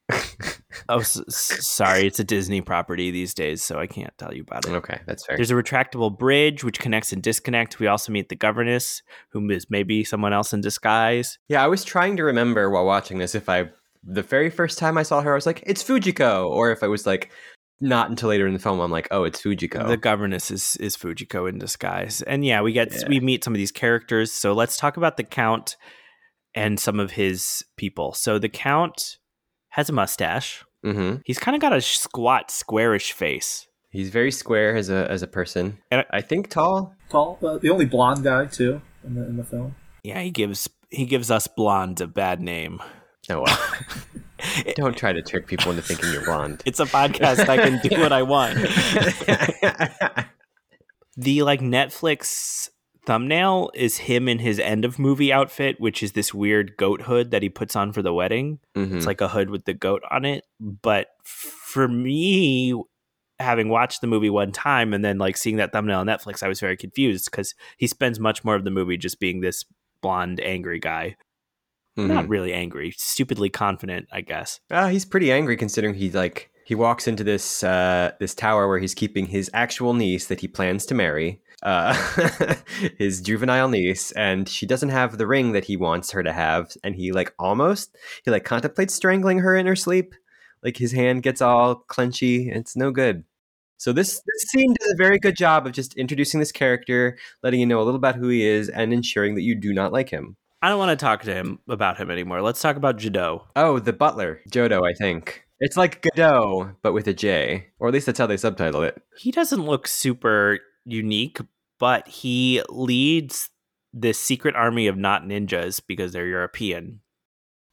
oh, sorry, it's a Disney property these days, so I can't tell you about it. Okay, that's fair. There's a retractable bridge which connects and disconnects. We also meet the governess, whom is maybe someone else in disguise. Yeah, I was trying to remember while watching this if I the very first time I saw her, I was like, "It's Fujiko," or if I was like, not until later in the film, I'm like, "Oh, it's Fujiko." The governess is is Fujiko in disguise, and yeah, we get Yeah. we meet some of these characters. So let's talk about the count and some of his people. So the count has a mustache. hmm He's kind of got a squat, squarish face. He's very square as a as a person. And I think tall. Tall, uh, the only blonde guy too in the in the film. Yeah, he gives he gives us blonde a bad name. Oh well. Don't try to trick people into thinking you're blonde. It's a podcast. I can do what I want. the like Netflix thumbnail is him in his end of movie outfit, which is this weird goat hood that he puts on for the wedding. Mhm. It's like a hood with the goat on it. But for me, having watched the movie one time and then like seeing that thumbnail on Netflix, I was very confused because he spends much more of the movie just being this blonde, angry guy. Mhm. Not really angry, stupidly confident, I guess. Uh, he's pretty angry considering he like he walks into this uh, this tower where he's keeping his actual niece that he plans to marry, uh, his juvenile niece, and she doesn't have the ring that he wants her to have, and he like almost he like contemplates strangling her in her sleep, like his hand gets all clenchy. It's no good. So this this scene does a very good job of just introducing this character, letting you know a little about who he is, and ensuring that you do not like him. I don't want to talk to him about him anymore. Let's talk about Jado. Oh, the butler, Jodo, I think. It's like Godot, but with a J. Or at least that's how they subtitle it. He doesn't look super unique, but he leads this secret army of not ninjas because they're European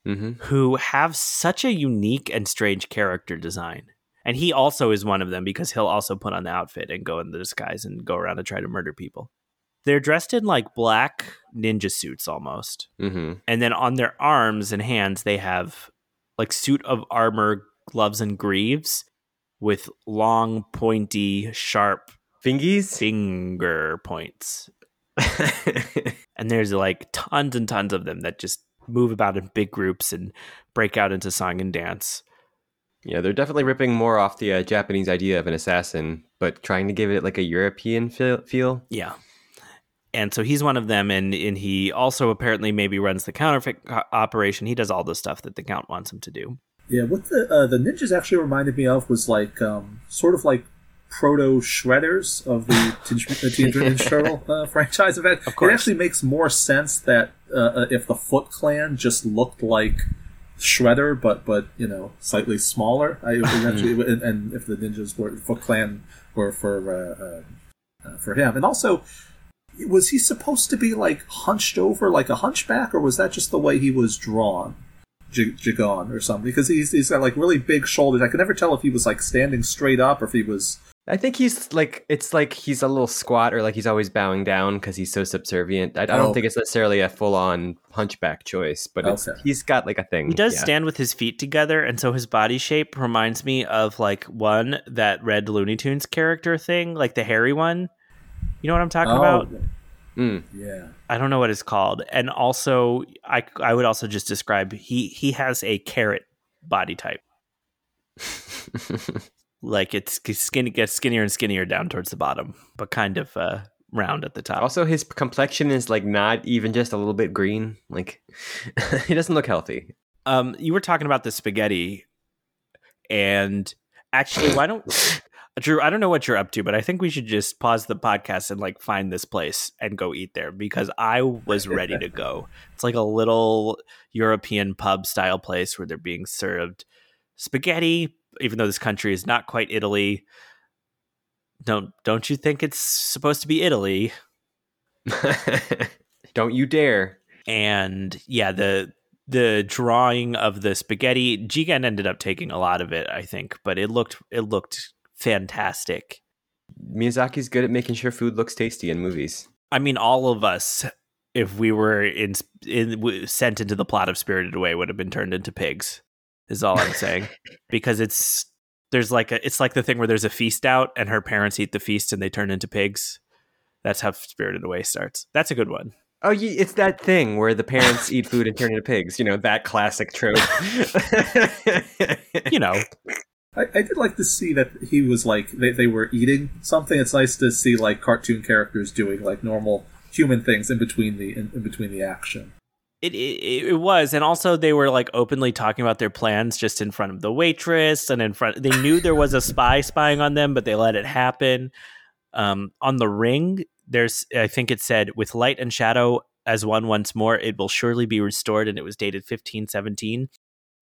hmm who have such a unique and strange character design. And he also is one of them because he'll also put on the outfit and go in the disguise and go around and try to murder people. They're dressed in like black ninja suits almost. hmm And then on their arms and hands, they have like suit of armor, gloves, and greaves with long, pointy, sharp Fingies? finger points. And there's like tons and tons of them that just move about in big groups and break out into song and dance. yeah, they're definitely ripping more off the uh, Japanese idea of an assassin, but trying to give it like a European feel. feel. Yeah. And so he's one of them, and, and he also apparently maybe runs the counterfeit co- operation. He does all the stuff that the count wants him to do. Yeah, what the uh, the ninjas actually reminded me of was like um, sort of like proto shredders of the Teenage the Mutant Ninja Turtle uh, franchise. In fact, it actually makes more sense that uh, uh, if the Foot Clan just looked like Shredder, but but you know slightly smaller, I, actually, and, and if the ninjas were Foot Clan were for uh, uh, uh, for him, and also. Was he supposed to be like hunched over like a hunchback, or was that just the way he was drawn? J- Jigon or something because he's he's got like really big shoulders. I could never tell if he was like standing straight up or if he was. I think he's like it's like he's a little squat or like he's always bowing down because he's so subservient. I, I don't Oh. think it's necessarily a full on hunchback choice, but it's, Okay. he's got like a thing. He does yeah. stand with his feet together, and so his body shape reminds me of like one that red Looney Tunes character thing, like the hairy one. You know what I'm talking about? Mm. yeah. I don't know what it's called. And also, I I would also just describe he he has a carrot body type. Like it's skinny gets skinnier and skinnier down towards the bottom, but kind of uh, round at the top. Also, his complexion is like not even just a little bit green. Like he doesn't look healthy. Um, you were talking about the spaghetti, and actually, why don't Drew? I don't know what you're up to, but I think we should just pause the podcast and like find this place and go eat there because I was ready to go. It's like a little European pub style place where they're being served spaghetti, even though this country is not quite Italy. Don't don't you think it's supposed to be Italy? don't you dare. and yeah the the drawing of the spaghetti Jigen ended up taking a lot of it I think but it looked it looked fantastic Miyazaki's good at making sure food looks tasty in movies. I mean all of us if we were in, in sent into the plot of Spirited Away would have been turned into pigs is all I'm saying because it's there's like a it's like the thing where there's a feast out and her parents eat the feast and they turn into pigs that's how Spirited Away starts that's a good one Oh, ye- it's that thing where the parents eat food and turn into pigs. You know that classic trope. you know I, I did like to see that he was like they, they were eating something. It's nice to see like cartoon characters doing like normal human things in between the in, in between the action. It, it it was, and also they were like openly talking about their plans just in front of the waitress and in front. They knew there was a spy spying on them, but they let it happen. Um, on the ring, there's I think it said with light and shadow as one once more, it will surely be restored, and it was dated fifteen seventeen.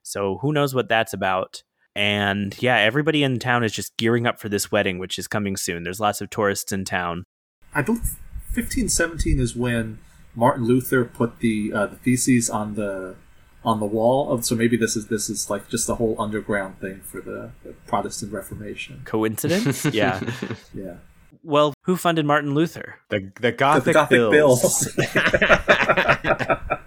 So who knows what that's about? And yeah, everybody in town is just gearing up for this wedding, which is coming soon. There's lots of tourists in town. I believe fifteen seventeen is when Martin Luther put the uh, the theses on the on the wall of. So maybe this is this is like just the whole underground thing for the, the Protestant Reformation. Coincidence? yeah. Yeah, Well, who funded Martin Luther? the the Gothic, the Gothic Bills.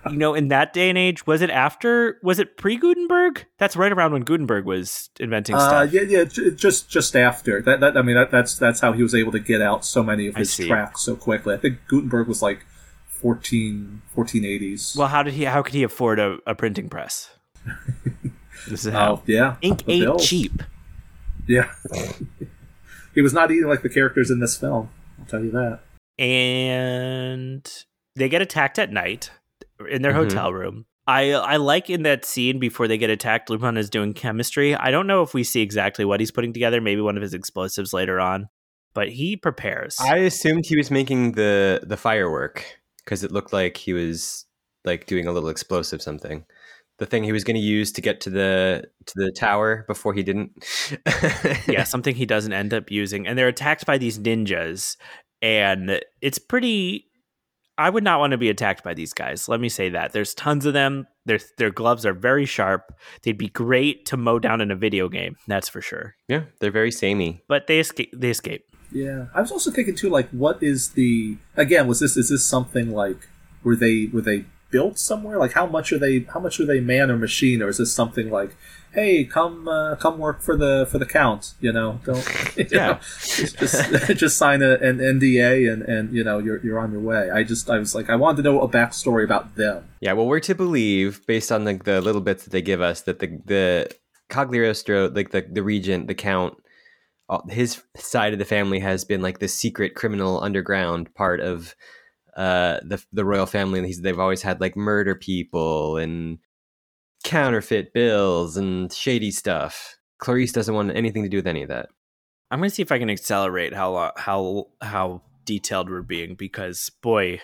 you know, in that day and age, was it after? Was it pre Gutenberg? That's right around when Gutenberg was inventing uh, stuff. yeah, yeah. Just just after that, that I mean, that, that's that's how he was able to get out so many of his see. tracts so quickly. I think Gutenberg was like 14, 1480s. Well, how did he? How could he afford a, a printing press? this is how Oh, yeah, ink ain't bills. cheap. Yeah, he was not eating like the characters in this film. I'll tell you that. And they get attacked at night in their Mhm. hotel room. I I like in that scene before they get attacked, Lupin is doing chemistry. I don't know if we see exactly what he's putting together. Maybe one of his explosives later on, but he prepares. I assumed he was making the the firework because it looked like he was like doing a little explosive something. The thing he was going to use to get to the to the tower before he didn't. yeah, something he doesn't end up using. And they're attacked by these ninjas. And it's pretty. I would not want to be attacked by these guys. Let me say that. There's tons of them. Their their gloves are very sharp. They'd be great to mow down in a video game. That's for sure. yeah, they're very samey. But they escape. They escape. Yeah, I was also thinking too, like, what is the again? Was this is this something like were they were they built somewhere? Like, how much are they? How much are they man or machine? Or is this something like, hey, come uh, come work for the for the count? You know, don't you Yeah. know, just just, just sign a, an NDA and and you know you're you're on your way. I just I was like I wanted to know a backstory about them. Yeah, well, we're to believe based on the, the little bits that they give us that the the Cagliostro, like the the regent, the count, his side of the family has been like the secret criminal underground part of uh the the royal family. And he's, they've always had like murder people and counterfeit bills and shady stuff. Clarice doesn't want anything to do with any of that. I'm gonna see if I can accelerate how how how detailed we're being because boy,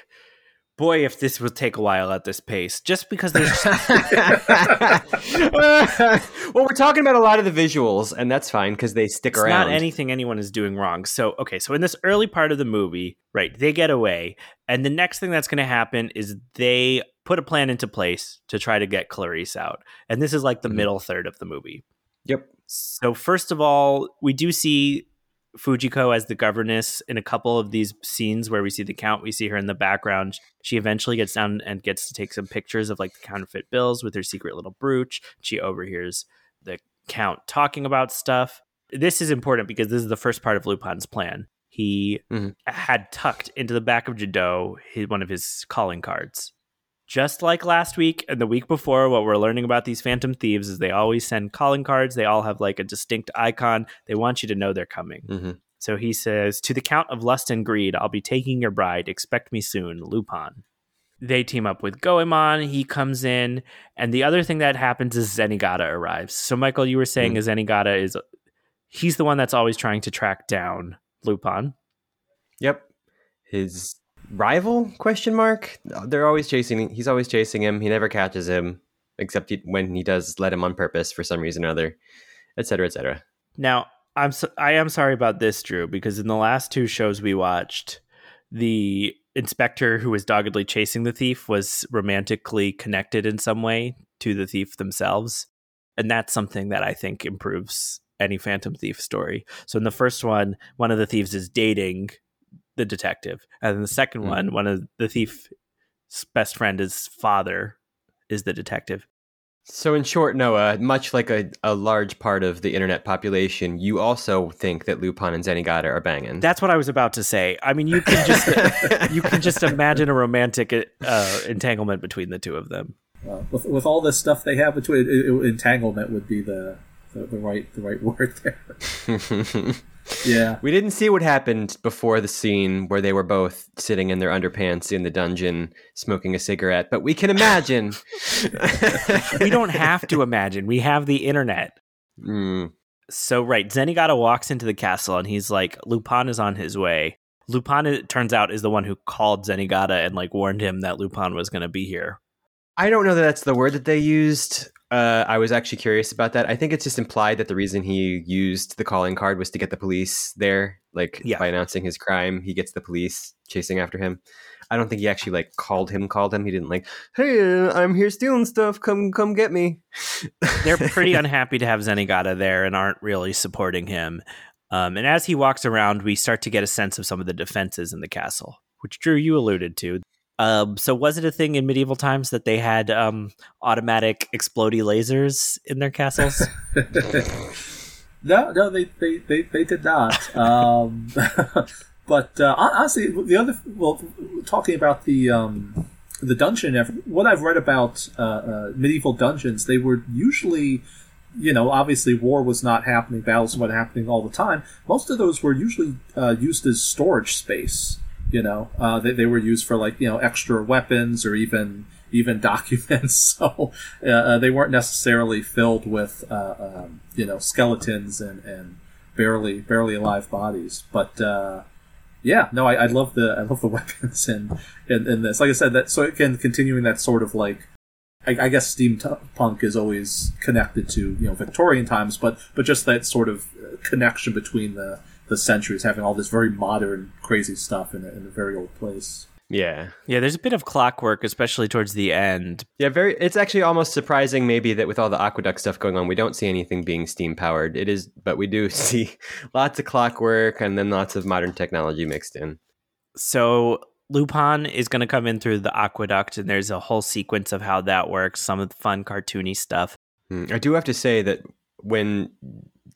boy, if this would take a while at this pace, just because there's well, we're talking about a lot of the visuals, and that's fine because they stick it's around. not anything anyone is doing wrong. So, okay, so in this early part of the movie, right, they get away, and the next thing that's going to happen is they put a plan into place to try to get Clarice out. And this is like the Mhm. middle third of the movie. Yep. So first of all, we do see Fujiko as the governess in a couple of these scenes where we see the count. We see her in the background. She eventually gets down and gets to take some pictures of like the counterfeit bills with her secret little brooch. She overhears the count talking about stuff. This is important because this is the first part of Lupin's plan. He Mhm. had tucked into the back of Jado one of his calling cards. Just like last week and the week before, what we're learning about these Phantom Thieves is they always send calling cards. They all have like a distinct icon. They want you to know they're coming. hmm So he says, To the Count of Lust and Greed, I'll be taking your bride. Expect me soon, Lupin. They team up with Goemon. He comes in. And the other thing that happens is Zenigata arrives. So, Michael, you were saying Mm. Zenigata is, he's the one that's always trying to track down Lupin. Yep. His rival? Question mark. They're always chasing. He's always chasing him. He never catches him, except he, when he does let him on purpose for some reason or other, etc., etc. Now, I'm so, I am sorry about this, Drew, because in the last two shows we watched, the inspector who was doggedly chasing the thief was romantically connected in some way to the thief themselves, and that's something that I think improves any Phantom Thief story. So in the first one, one of the thieves is dating the detective, and in the second Hmm. one, one of the thief's best friend, his father, is the detective. So, in short, Noah, much like a, a large part of the internet population, you also think that Lupin and Zenigata are banging. That's what I was about to say. I mean, you can just you can just imagine a romantic uh, entanglement between the two of them. Uh, with, with all this stuff they have between it, it- entanglement would be the, the the right the right word there. Yeah. we didn't see what happened before the scene where they were both sitting in their underpants in the dungeon smoking a cigarette, but we can imagine. We don't have to imagine. We have the internet. Mm, So right, Zenigata walks into the castle and he's like, Lupin is on his way. Lupin, it turns out, is the one who called Zenigata and like warned him that Lupin was going to be here. I don't know that that's the word that they used. Uh, I was actually curious about that. I think it's just implied that the reason he used the calling card was to get the police there. Like Yeah. by announcing his crime, he gets the police chasing after him. I don't think he actually like called him. Called him. He didn't like, "Hey, uh, I'm here stealing stuff. Come, come get me." They're pretty unhappy to have Zenigata there and aren't really supporting him. Um, and as he walks around, we start to get a sense of some of the defenses in the castle, which Drew you alluded to. Um, so was it a thing in medieval times that they had um, automatic explody lasers in their castles? no, no, they they, they, they did not. Um, but uh, honestly, the other well, talking about the um, the dungeon, what I've read about uh, uh, medieval dungeons, they were usually. You know, obviously, war was not happening, battles weren't happening all the time. Most of those were usually uh, used as storage space. You know, uh, they, they were used for like you know extra weapons or even even documents. So uh, uh, they weren't necessarily filled with uh, um, you know skeletons and, and barely barely alive bodies. But uh, yeah, no, I, I love the I love the weapons in, in in this. Like I said, that so again continuing that sort of like. I, I guess steampunk is always connected to you know Victorian times, but but just that sort of uh, connection between the the centuries, having all this very modern, crazy stuff in a, in a very old place. Yeah, yeah, there's a bit of clockwork, especially towards the end. yeah. Very. It's actually almost surprising, maybe, that with all the aqueduct stuff going on, we don't see anything being steam powered. It is, but we do see lots of clockwork and then lots of modern technology mixed in. So Lupin is going to come in through the aqueduct, and there's a whole sequence of how that works. Some of the fun cartoony stuff. Mm, I do have to say that when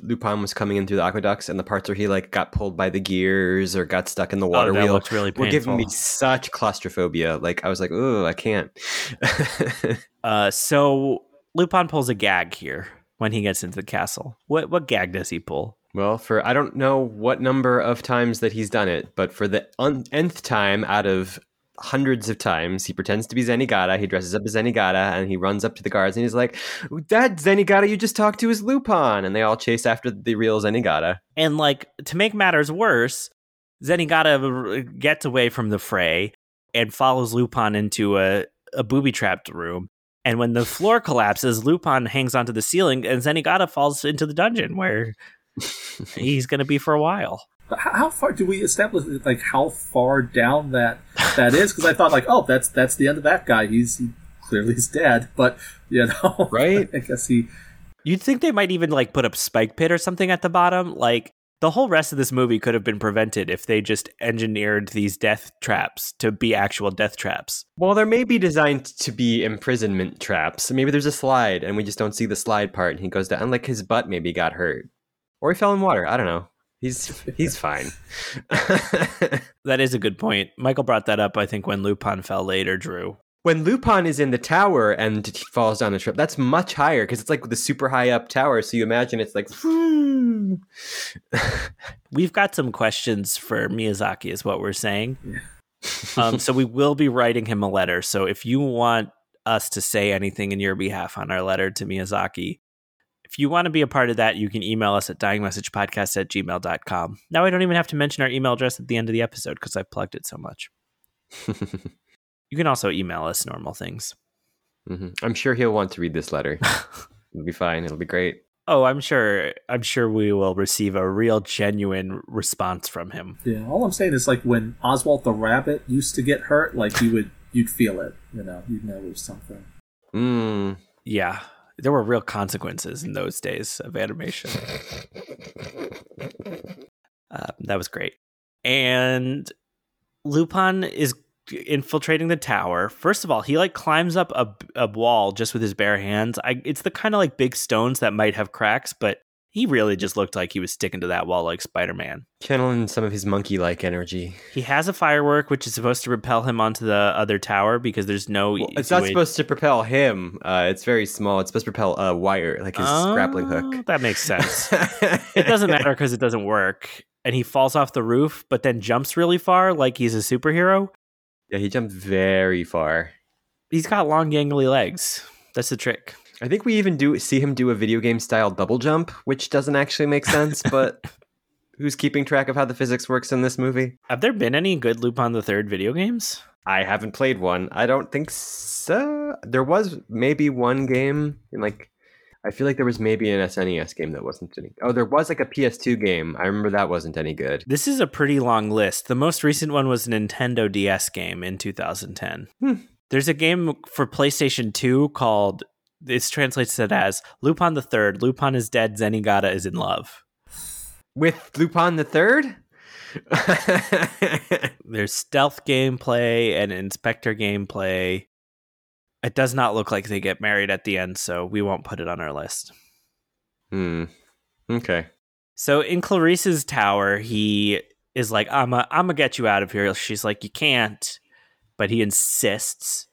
Lupin was coming in through the aqueducts and the parts where he like got pulled by the gears or got stuck in the water oh, wheel really were giving me such claustrophobia. Like I was like, oh, I can't. Uh, so Lupin pulls a gag here when he gets into the castle. What what gag does he pull? well, for I don't know what number of times that he's done it, but for the un- nth time out of hundreds of times, he pretends to be Zenigata. He dresses up as Zenigata and he runs up to the guards and he's like, "That Zenigata you just talked to is Lupin," and they all chase after the real Zenigata. And like to make matters worse, Zenigata gets away from the fray and follows Lupin into a, a booby trapped room. And when the floor collapses, Lupin hangs onto the ceiling and Zenigata falls into the dungeon where he's going to be for a while. But How, how far do we establish like how far down that that is? Because I thought like, oh, that's that's the end of that guy. He's he, clearly he's dead. But you know, Right? I guess he. You'd think they might even like put up spike pit or something at the bottom. Like the whole rest of this movie could have been prevented if they just engineered these death traps to be actual death traps. Well, they're maybe designed to be imprisonment traps. Maybe there's a slide and we just don't see the slide part and he goes down like his butt maybe got hurt. Or he fell in water. I don't know. He's he's fine. That is a good point. Michael brought that up, I think, when Lupin fell later, Drew. when Lupin is in the tower and he falls down the trip, that's much higher because it's like the super high up tower. So you imagine it's like We've got some questions for Miyazaki, is what we're saying. Yeah. um, so we will be writing him a letter. So if you want us to say anything in your behalf on our letter to Miyazaki, if you want to be a part of that, you can email us at dyingmessagepodcast at gmail.com. Now I don't even have to mention our email address at the end of the episode because I've plugged it so much. You can also email us normal things. Mhm. I'm sure he'll want to read this letter. It'll be fine. It'll be great. Oh, I'm sure I'm sure we will receive a real genuine response from him. Yeah, all I'm saying is like when Oswald the rabbit used to get hurt, like you would you'd feel it. You know, you'd know there's something. Mm. Yeah. There were real consequences in those days of animation. Uh, that was great. And Lupin is infiltrating the tower. First of all, he like climbs up a, a wall just with his bare hands. I, it's the kind of like big stones that might have cracks, but he really just looked like he was sticking to that wall like Spider Man. Channeling some of his monkey like energy. He has a firework, which is supposed to propel him onto the other tower because there's no. Well, it's not supposed to propel him. Uh, it's very small. It's supposed to propel a wire, like his grappling Oh, hook. That makes sense. it doesn't matter because it doesn't work. And he falls off the roof, but then jumps really far like he's a superhero. Yeah, he jumped very far. He's got long, gangly legs. That's the trick. I think we even do see him do a video game style double jump, which doesn't actually make sense, but who's keeping track of how the physics works in this movie? Have there been any good Lupin the Third video games? I haven't played one. I don't think so. There was maybe one game in like I feel like there was maybe an SNES game that wasn't any. Oh, there was like a PS2 game. I remember that wasn't any good. This is a pretty long list. The most recent one was a Nintendo DS game in 2010. Hmm. There's a game for PlayStation 2 called, it's translates it as Lupin the Third. Lupin is dead. Zenigata is in love. With Lupin the Third? There's stealth gameplay and inspector gameplay. It does not look like they get married at the end, so we won't put it on our list. hmm. Okay. So in Clarice's tower, he is like, "I'm a, I'm gonna get you out of here." She's like, "You can't," but he insists,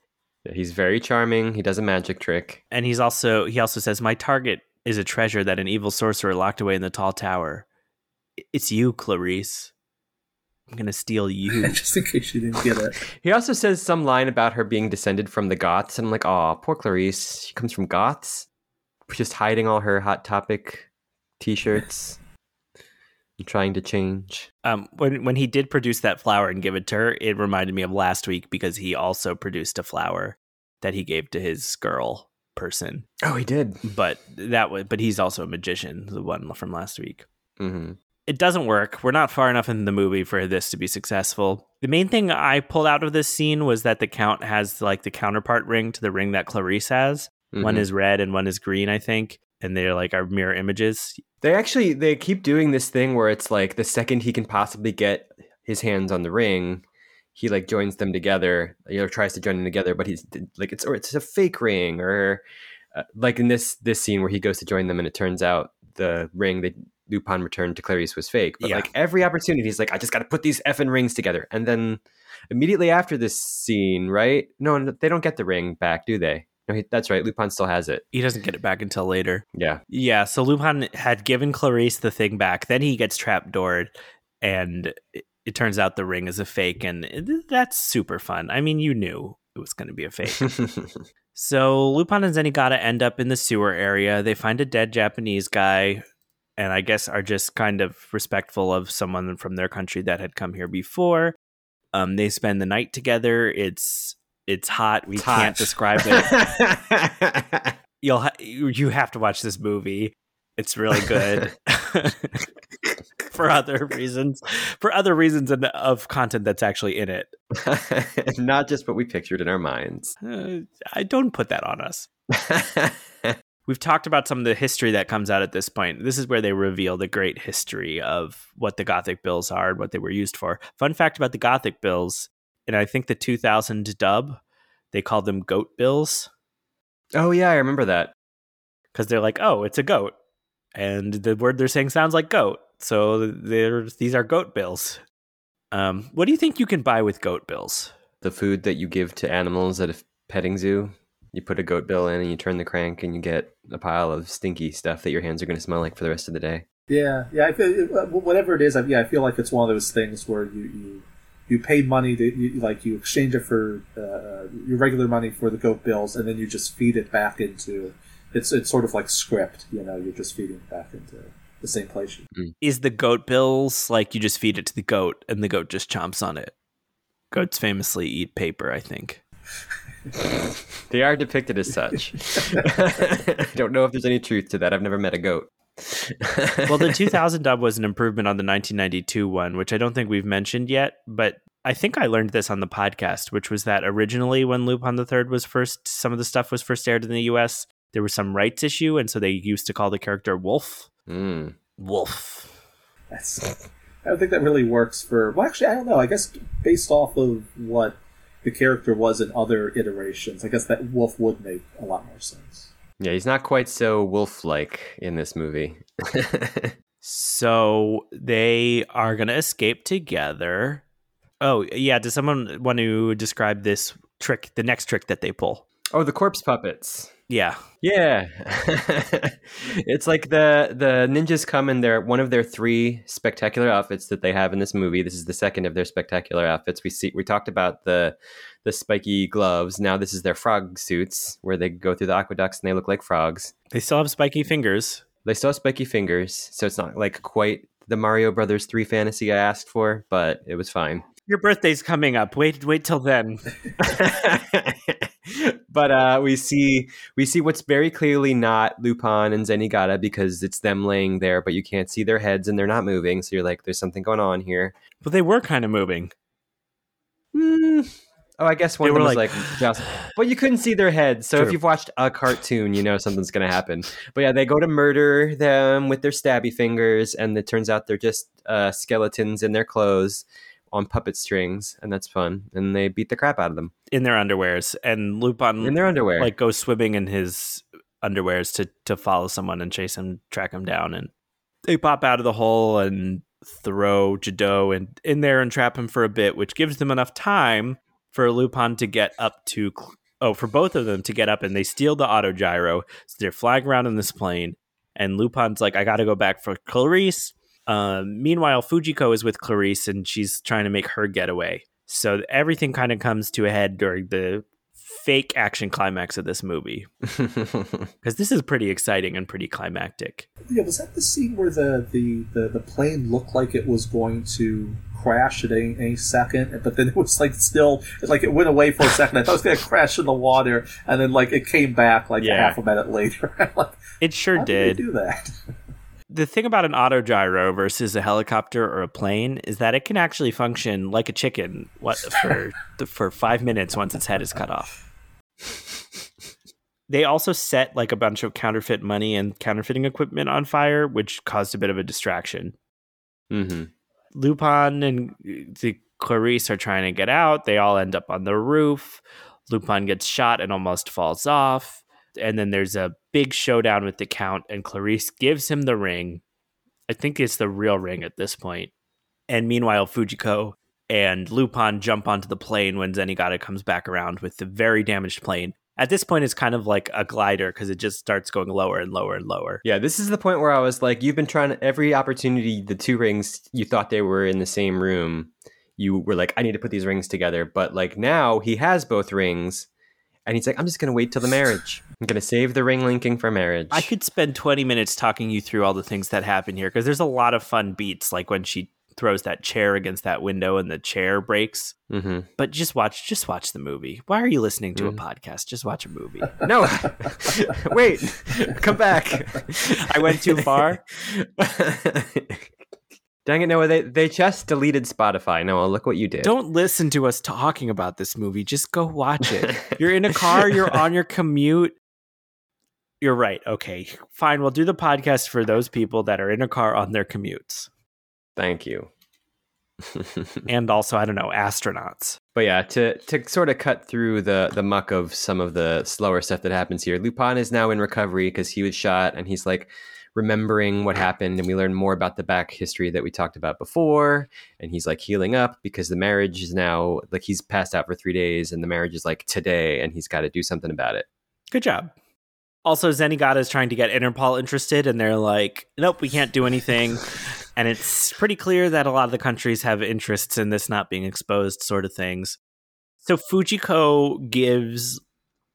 he's very charming. He does a magic trick. and he's also he also says, "My target is a treasure that an evil sorcerer locked away in the tall tower. It's you, Clarice. I'm gonna steal you." Just in case you didn't get it. He also says some line about her being descended from the Goths, and I'm like, oh, poor Clarice. She comes from Goths, just hiding all her hot topic T-shirts and trying to change. Um, when when he did produce that flower and give it to her, it reminded me of last week because he also produced a flower that he gave to his girl person. Oh, he did. But that was, but he's also a magician, the one from last week. hmm It doesn't work. We're not far enough in the movie for this to be successful. The main thing I pulled out of this scene was that the count has like the counterpart ring to the ring that Clarice has. One is red and one is green, I think, and they're like our mirror images. They actually they keep doing this thing where it's like the second he can possibly get his hands on the ring, he like joins them together. You know, tries to join them together, but he's like it's or it's a fake ring, or uh, like in this this scene where he goes to join them, and it turns out the ring that Lupin returned to Clarice was fake. But Yeah. like every opportunity, he's like, I just got to put these effing rings together, and then immediately after this scene, right? No, no, they don't get the ring back, do they? No, he, that's right. Lupin still has it. He doesn't get it back until later. Yeah. Yeah, so Lupin had given Clarice the thing back. Then he gets trapdoored, and it, it turns out the ring is a fake, and it- that's super fun. I mean, you knew it was going to be a fake. so Lupin and Zenigata end up in the sewer area. They find a dead Japanese guy, and I guess are just kind of respectful of someone from their country that had come here before. Um, they spend the night together. It's it's hot. We It's can't describe it you'll ha- you you have to watch this movie. It's really good. for other reasons, for other reasons and of content that's actually in it. Not just what we pictured in our minds. Uh, I don't put that on us. We've talked about some of the history that comes out at this point. This is where they reveal the great history of what the Gothic bills are and what they were used for. Fun fact about the Gothic bills, and I think the 2000 dub, they called them goat bills oh yeah, I remember that. because they're like, oh, it's a goat. And the word they're saying sounds like goat. So they're, these are goat bills. Um, what do you think you can buy with goat bills? The food that you give to animals at a petting zoo. You put a goat bill in and you turn the crank and you get a pile of stinky stuff that your hands are going to smell like for the rest of the day. Yeah, yeah. I feel whatever it is. I, yeah, I feel like it's one of those things where you you, you pay money to you, like you exchange it for uh, your regular money for the goat bills, and then you just feed it back into it's it's sort of like script. You know, you're just feeding it back into the same place. You, Is the goat bills like you just feed it to the goat and the goat just chomps on it? Goats famously eat paper, I think. They are depicted as such. I don't know if there's any truth to that. I've never met a goat. Well, the 2000 dub was an improvement on the 1992 one, which I don't think we've mentioned yet, but I think I learned this on the podcast, which was that originally when Lupin the Third was first, some of the stuff was first aired in the US, there was some rights issue, and so they used to call the character Wolf. Mm. Wolf. that's I don't think that really works for. Well, actually, I don't know. I guess based off of what the character was in other iterations, I guess that Wolf would make a lot more sense. Yeah, he's not quite so wolf-like in this movie. So they are going to escape together. Oh, yeah. Does someone want to describe this trick, the next trick that they pull? oh, the corpse puppets. Yeah. Yeah, it's like the the ninjas come in their one of their three spectacular outfits that they have in this movie. This is the second of their spectacular outfits. We see we talked about the the spiky gloves. Now this is their frog suits where they go through the aqueducts and they look like frogs. They still have spiky fingers. They still have spiky fingers, so it's not like quite the Mario Brothers three fantasy I asked for, but it was fine. Your birthday's coming up. Wait, wait till then. but uh, we see we see what's very clearly not Lupin and Zenigata because it's them laying there, but you can't see their heads and they're not moving. So you're like, there's something going on here. But they were kind of moving. Hmm. Oh, I guess one They of them was like- like, just, but you couldn't see their heads. So if you've watched a cartoon, you know something's going to happen. But yeah, they go to murder them with their stabby fingers, and it turns out they're just uh, skeletons in their clothes on puppet strings, and that's fun. And they beat the crap out of them in their underwears, and Lupin in their underwear. like goes swimming in his underwears to to follow someone and chase him, track him down, and they pop out of the hole and throw Jadot in, in there and trap him for a bit, which gives them enough time for Lupin to get up to oh for both of them to get up, and they steal the auto gyro. So they're flying around in this plane, and Lupin's like, "I got to go back for Clarice." Um, meanwhile, Fujiko is with Clarice, and she's trying to make her getaway. So everything kind of comes to a head during the fake action climax of this movie because this is pretty exciting and pretty climactic. Yeah, was that the scene where the, the, the, the plane looked like it was going to crash at any, any second, but then it was like still like it went away for a second. I thought it was going to crash in the water, and then like it came back like Yeah. half a minute later. Like, It sure how did. did. they do that? The thing about an auto gyro versus a helicopter or a plane is that it can actually function like a chicken what for for 5 minutes once its head is cut off. They also set like a bunch of counterfeit money and counterfeiting equipment on fire, which caused a bit of a distraction. hmm Lupin and uh, the Clarice are trying to get out. They all end up on the roof. Lupin gets shot and almost falls off. And then there's a big showdown with the Count, and Clarice gives him the ring. I think it's the real ring at this point. And meanwhile, Fujiko and Lupin jump onto the plane when Zenigata comes back around with the very damaged plane. At this point, it's kind of like a glider because it just starts going lower and lower and lower. Yeah, this is the point where I was like, you've been trying to, every opportunity, the two rings, you thought they were in the same room. You were like, I need to put these rings together. But like now he has both rings and he's like, I'm just going to wait till the marriage. I'm going to save the ring linking for marriage. I could spend 20 minutes talking you through all the things that happen here because there's a lot of fun beats, like when she throws that chair against that window and the chair breaks. hmm But just watch, just watch the movie. Why are you listening to a podcast? Just watch a movie. No, wait, come back. I went too far. Dang it, Noah! They they just deleted Spotify. Noah, look what you did. Don't listen to us talking about this movie. Just go watch it. You're in a car. You're on your commute. You're right. Okay, fine. We'll do the podcast for those people that are in a car on their commutes, Thank you. and also I don't know astronauts. But yeah, to to sort of cut through the the muck of some of the slower stuff that happens here, Lupin is now in recovery because he was shot, and he's like remembering what happened, and we learn more about the back history that we talked about before, and he's like healing up because the marriage is now like he's passed out for three days, and the marriage is like today, and he's got to do something about it. Good job. Also, Zenigata is trying to get Interpol interested, and they're like, "Nope, we can't do anything." and it's pretty clear that a lot of the countries have interests in this not being exposed, sort of things. So Fujiko gives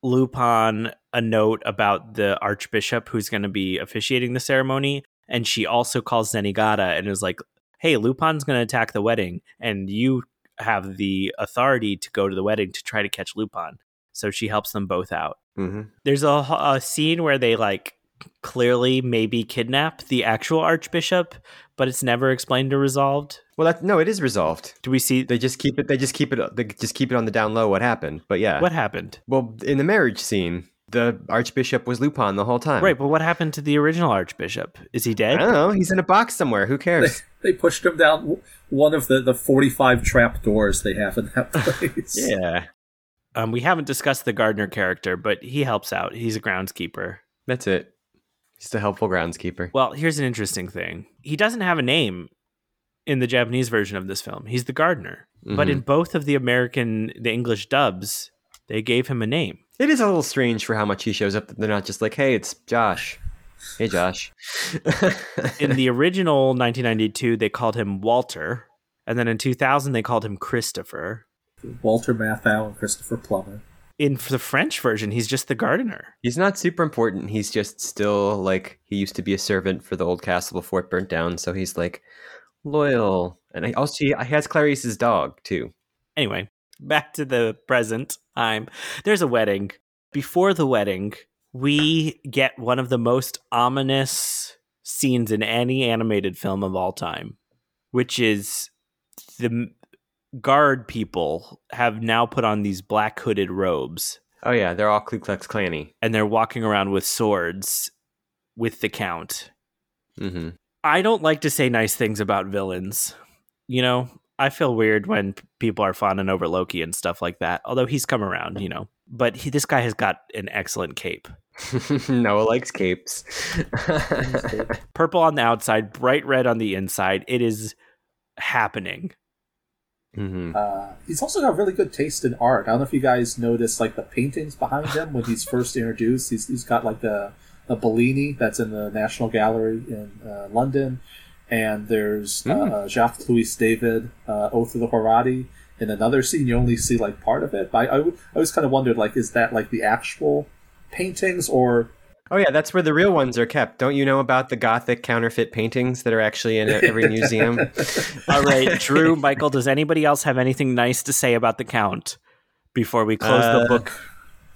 Lupin a note about the archbishop who's going to be officiating the ceremony, and she also calls Zenigata and is like, "Hey, Lupin's going to attack the wedding, and you have the authority to go to the wedding to try to catch Lupin." So she helps them both out. Mm-hmm. There's a, a scene where they like clearly maybe kidnap the actual archbishop, but it's never explained or resolved. Well, that no, it is resolved. Do we see They just keep it. They just keep it. They just keep it on the down low. What happened? But yeah, what happened? Well, in the marriage scene, the archbishop was Lupin the whole time. Right, but what happened to the original archbishop? Is he dead? I dead? don't know. He's in a box somewhere. Who cares? they pushed him down one of the, the 45 trap doors they have in that place. yeah, Um, we haven't discussed the gardener character, but he helps out. He's a groundskeeper. that's it. He's a helpful groundskeeper. Well, here's an interesting thing. He doesn't have a name in the Japanese version of this film. He's the gardener. But Mhm. in both of the American, the English dubs, they gave him a name. It is a little strange for how much he shows up they're not just like, "Hey, it's Josh." Hey, Josh. In the original 1992, they called him Walter. And then in 2000, they called him Christopher. Walter Matthau and Christopher Plummer. In the French version, he's just the gardener. He's not super important. He's just still like he used to be a servant for the old castle before it burnt down. So he's like loyal, and I also he has Clarice's dog too. Anyway, back to the present time. There's a wedding. Before the wedding, we get one of the most ominous scenes in any animated film of all time, which is the guard people have now put on these black hooded robes Oh yeah, they're all Ku Klux Klanny. and they're walking around with swords with the count. hmm I don't like to say nice things about villains. You know, I feel weird when people are fawning over Loki and stuff like that. Although he's come around, you know. But he, this guy has got an excellent cape. Noah likes capes. Purple on the outside, bright red on the inside. It is happening. Hmm Uh, he's also got really good taste in art. I don't know if you guys noticed like the paintings behind him when he's first introduced. He's, he's got like the the Bellini that's in the National Gallery in uh, London, and there's Mm. uh, Jacques Louis David uh, Oath of the Horatii. In another scene, you only see like part of it. But I, I, w- I always kind of wondered like, is that like the actual paintings or Oh yeah, that's where the real ones are kept. Don't you know about the Gothic counterfeit paintings that are actually in every museum? All right, Drew, Michael, does anybody else have anything nice to say about the Count before we close the Uh, book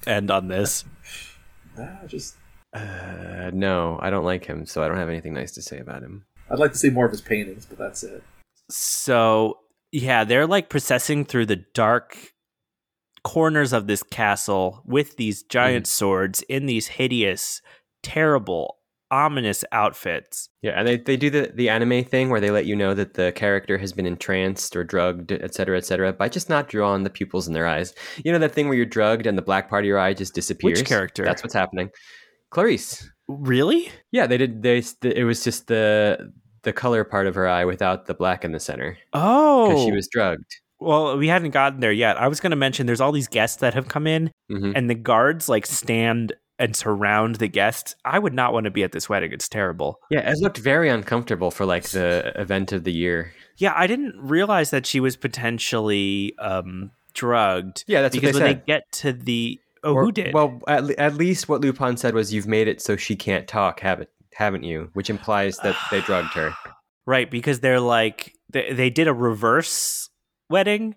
end on this? Ah, just Uh, no, I don't like him, so I don't have anything nice to say about him. I'd like to see more of his paintings, but that's it. So yeah, they're like processing through the dark corners of this castle with these giant mm-hmm. swords in these hideous, terrible, ominous outfits. Yeah, and they, they do the, the anime thing where they let you know that the character has been entranced or drugged, etc., cetera, et cetera, by just not drawing the pupils in their eyes. You know that thing where you're drugged and the black part of your eye just disappears? Which character? That's what's happening. Clarice. Really? Yeah, they did. They it was just the the color part of her eye without the black in the center Oh, because she was drugged. Well, we hadn't gotten there yet. I was going to mention there's all these guests that have come in, hmm and the guards like stand and surround the guests. I would not want to be at this wedding. It's terrible. Yeah, it looked very uncomfortable for like the event of the year. Yeah, I didn't realize that she was potentially um, drugged. Yeah, that's because they when said. they get to the oh, Or- who did? Well, at, le- at least what Lupin said was, "You've made it so she can't talk, have it, haven't you?" Which implies that they drugged her. right, because they're like they, they did a reverse wedding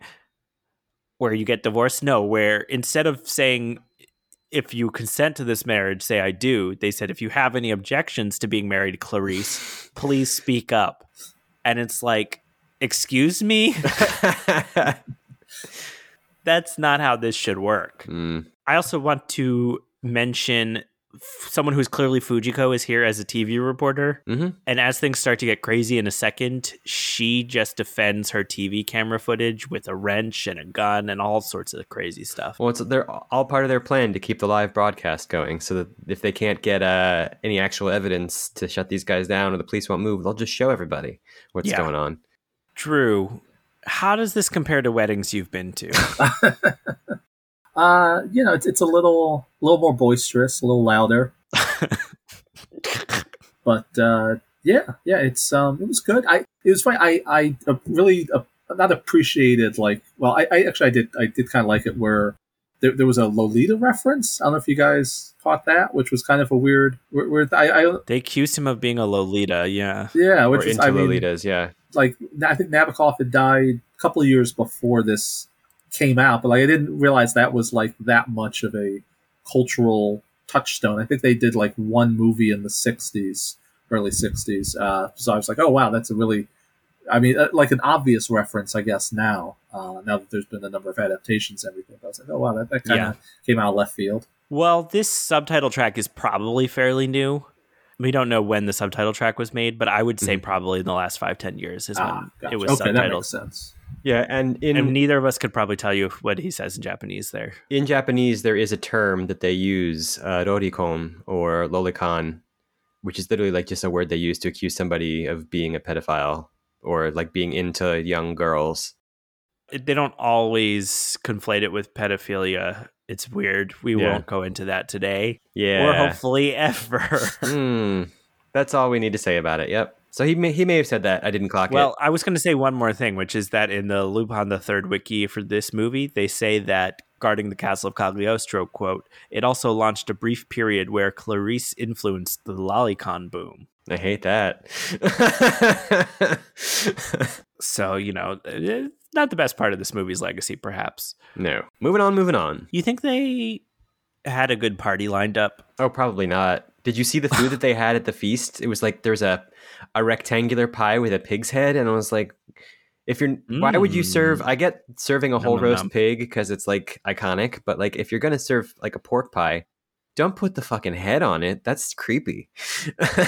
where you get divorced. No, where instead of saying if you consent to this marriage, say I do. They said if you have any objections to being married, Clarice, please speak up. and it's like, excuse me, that's not how this should work. Mm. I also want to mention someone who's clearly Fujiko is here as a TV reporter. Mhm. And as things start to get crazy in a second, she just defends her TV camera footage with a wrench and a gun and all sorts of crazy stuff. Well, it's they're all part of their plan to keep the live broadcast going. So that if they can't get uh, any actual evidence to shut these guys down or the police won't move, they'll just show everybody what's Yeah. going on. Drew, how does this compare to weddings you've been to? Uh, you know, it's, it's a little, a little more boisterous, a little louder, but uh, yeah, yeah, it's um, it was good. I it was funny. I I really uh, not appreciated like. Well, I, I actually I did I did kind of like it where there, there was a Lolita reference. I don't know if you guys caught that, which was kind of a weird, weird. weird I, I they accused him of being a Lolita, yeah. yeah, Or which is into I mean, Lolitas, yeah. like I think Nabokov had died a couple of years before this came out, but like I didn't realize that was like that much of a cultural touchstone. I think they did like one movie in the '60s, early '60s. Uh, so I was like, oh wow, that's a really, I mean, uh, like an obvious reference, I guess now. Uh, now that there's been a number of adaptations and everything, I was like, oh wow, that, that kind of came out of left field. Well, this subtitle track is probably fairly new. We don't know when the subtitle track was made, but I would say probably in the last five, ten years is Ah, when gotcha. it was okay, that makes sense. Yeah, and in And neither of us could probably tell you what he says in Japanese there. in Japanese, there is a term that they use, uh, rorikon or lolicon, which is literally like just a word they use to accuse somebody of being a pedophile or like being into young girls. They don't always conflate it with pedophilia. It's weird. We Yeah. won't go into that today, Yeah. or hopefully ever. Hmm. That's all we need to say about it. Yep. So he may he may have said that. I didn't clock it. Well, I was going to say one more thing, which is that in the Lupin the Third wiki for this movie, they say that guarding the castle of Cagliostro, quote, it also launched a brief period where Clarice influenced the lolicon boom. I hate that. So, you know, eh, not the best part of this movie's legacy, perhaps. no. Moving on. Moving on. You think they had a good party lined up? Oh, probably not. Did you see the food that they had at the feast? It was like there's a a rectangular pie with a pig's head, and I was like, if you're, why would you serve? Mm. I get serving a whole nom, roast nom. pig because it's like iconic, but like if you're gonna serve like a pork pie, don't put the fucking head on it. That's creepy.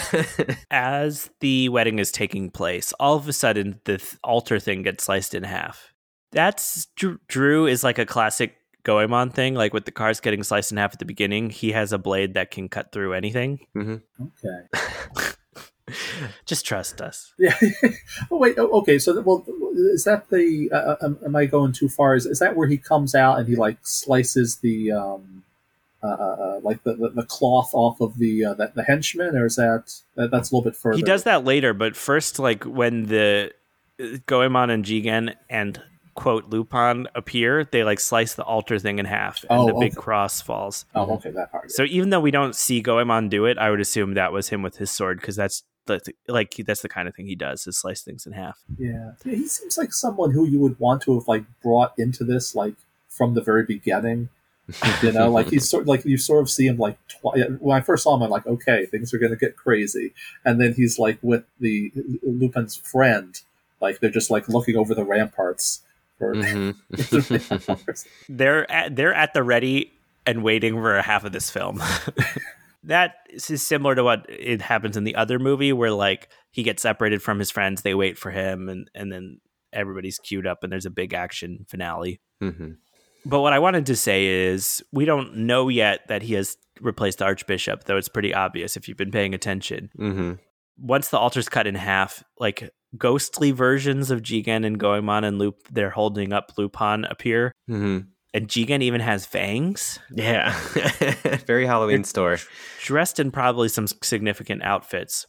As the wedding is taking place, all of a sudden the th- altar thing gets sliced in half. That's Drew is like a classic Goemon thing, like with the cars getting sliced in half at the beginning. He has a blade that can cut through anything. Mm-hmm. Okay. Just trust us. Yeah. oh wait. oh, Okay. So, well, is that the? Uh, am, am I going too far? Is, is that where he comes out and he like slices the um, uh, uh, like the, the, the cloth off of the uh, the, the henchman, or is that, that that's a little bit further? He does that later, but first, like when the uh, Goemon and Jigen and quote Lupin appear, they like slice the altar thing in half, and Oh, the big cross falls. Oh, okay, that part. So even though we don't see Goemon do it, I would assume that was him with his sword because that's the, like that's the kind of thing he does is slice things in half. Yeah. yeah, he seems like someone who you would want to have like brought into this like from the very beginning. You know, like he's sort like you sort of see him like twi- when I first saw him, I'm like, okay, things are going to get crazy, and then he's like with the Lupin's friend, like they're just like looking over the ramparts for. Mhm. They're at, they're at the ready and waiting for half of this film. that is similar to what it happens in the other movie where like he gets separated from his friends, they wait for him, and and then everybody's queued up and there's a big action finale. Mhm. But what I wanted to say is we don't know yet that he has replaced the Archbishop, though it's pretty obvious if you've been paying attention. Mhm. Once the altar's cut in half, like ghostly versions of Jigen and Goemon and Loop, they're holding up Lupin appear. Mhm. And Jigen even has fangs, Yeah. Very Halloween store. dressed in probably some significant outfits.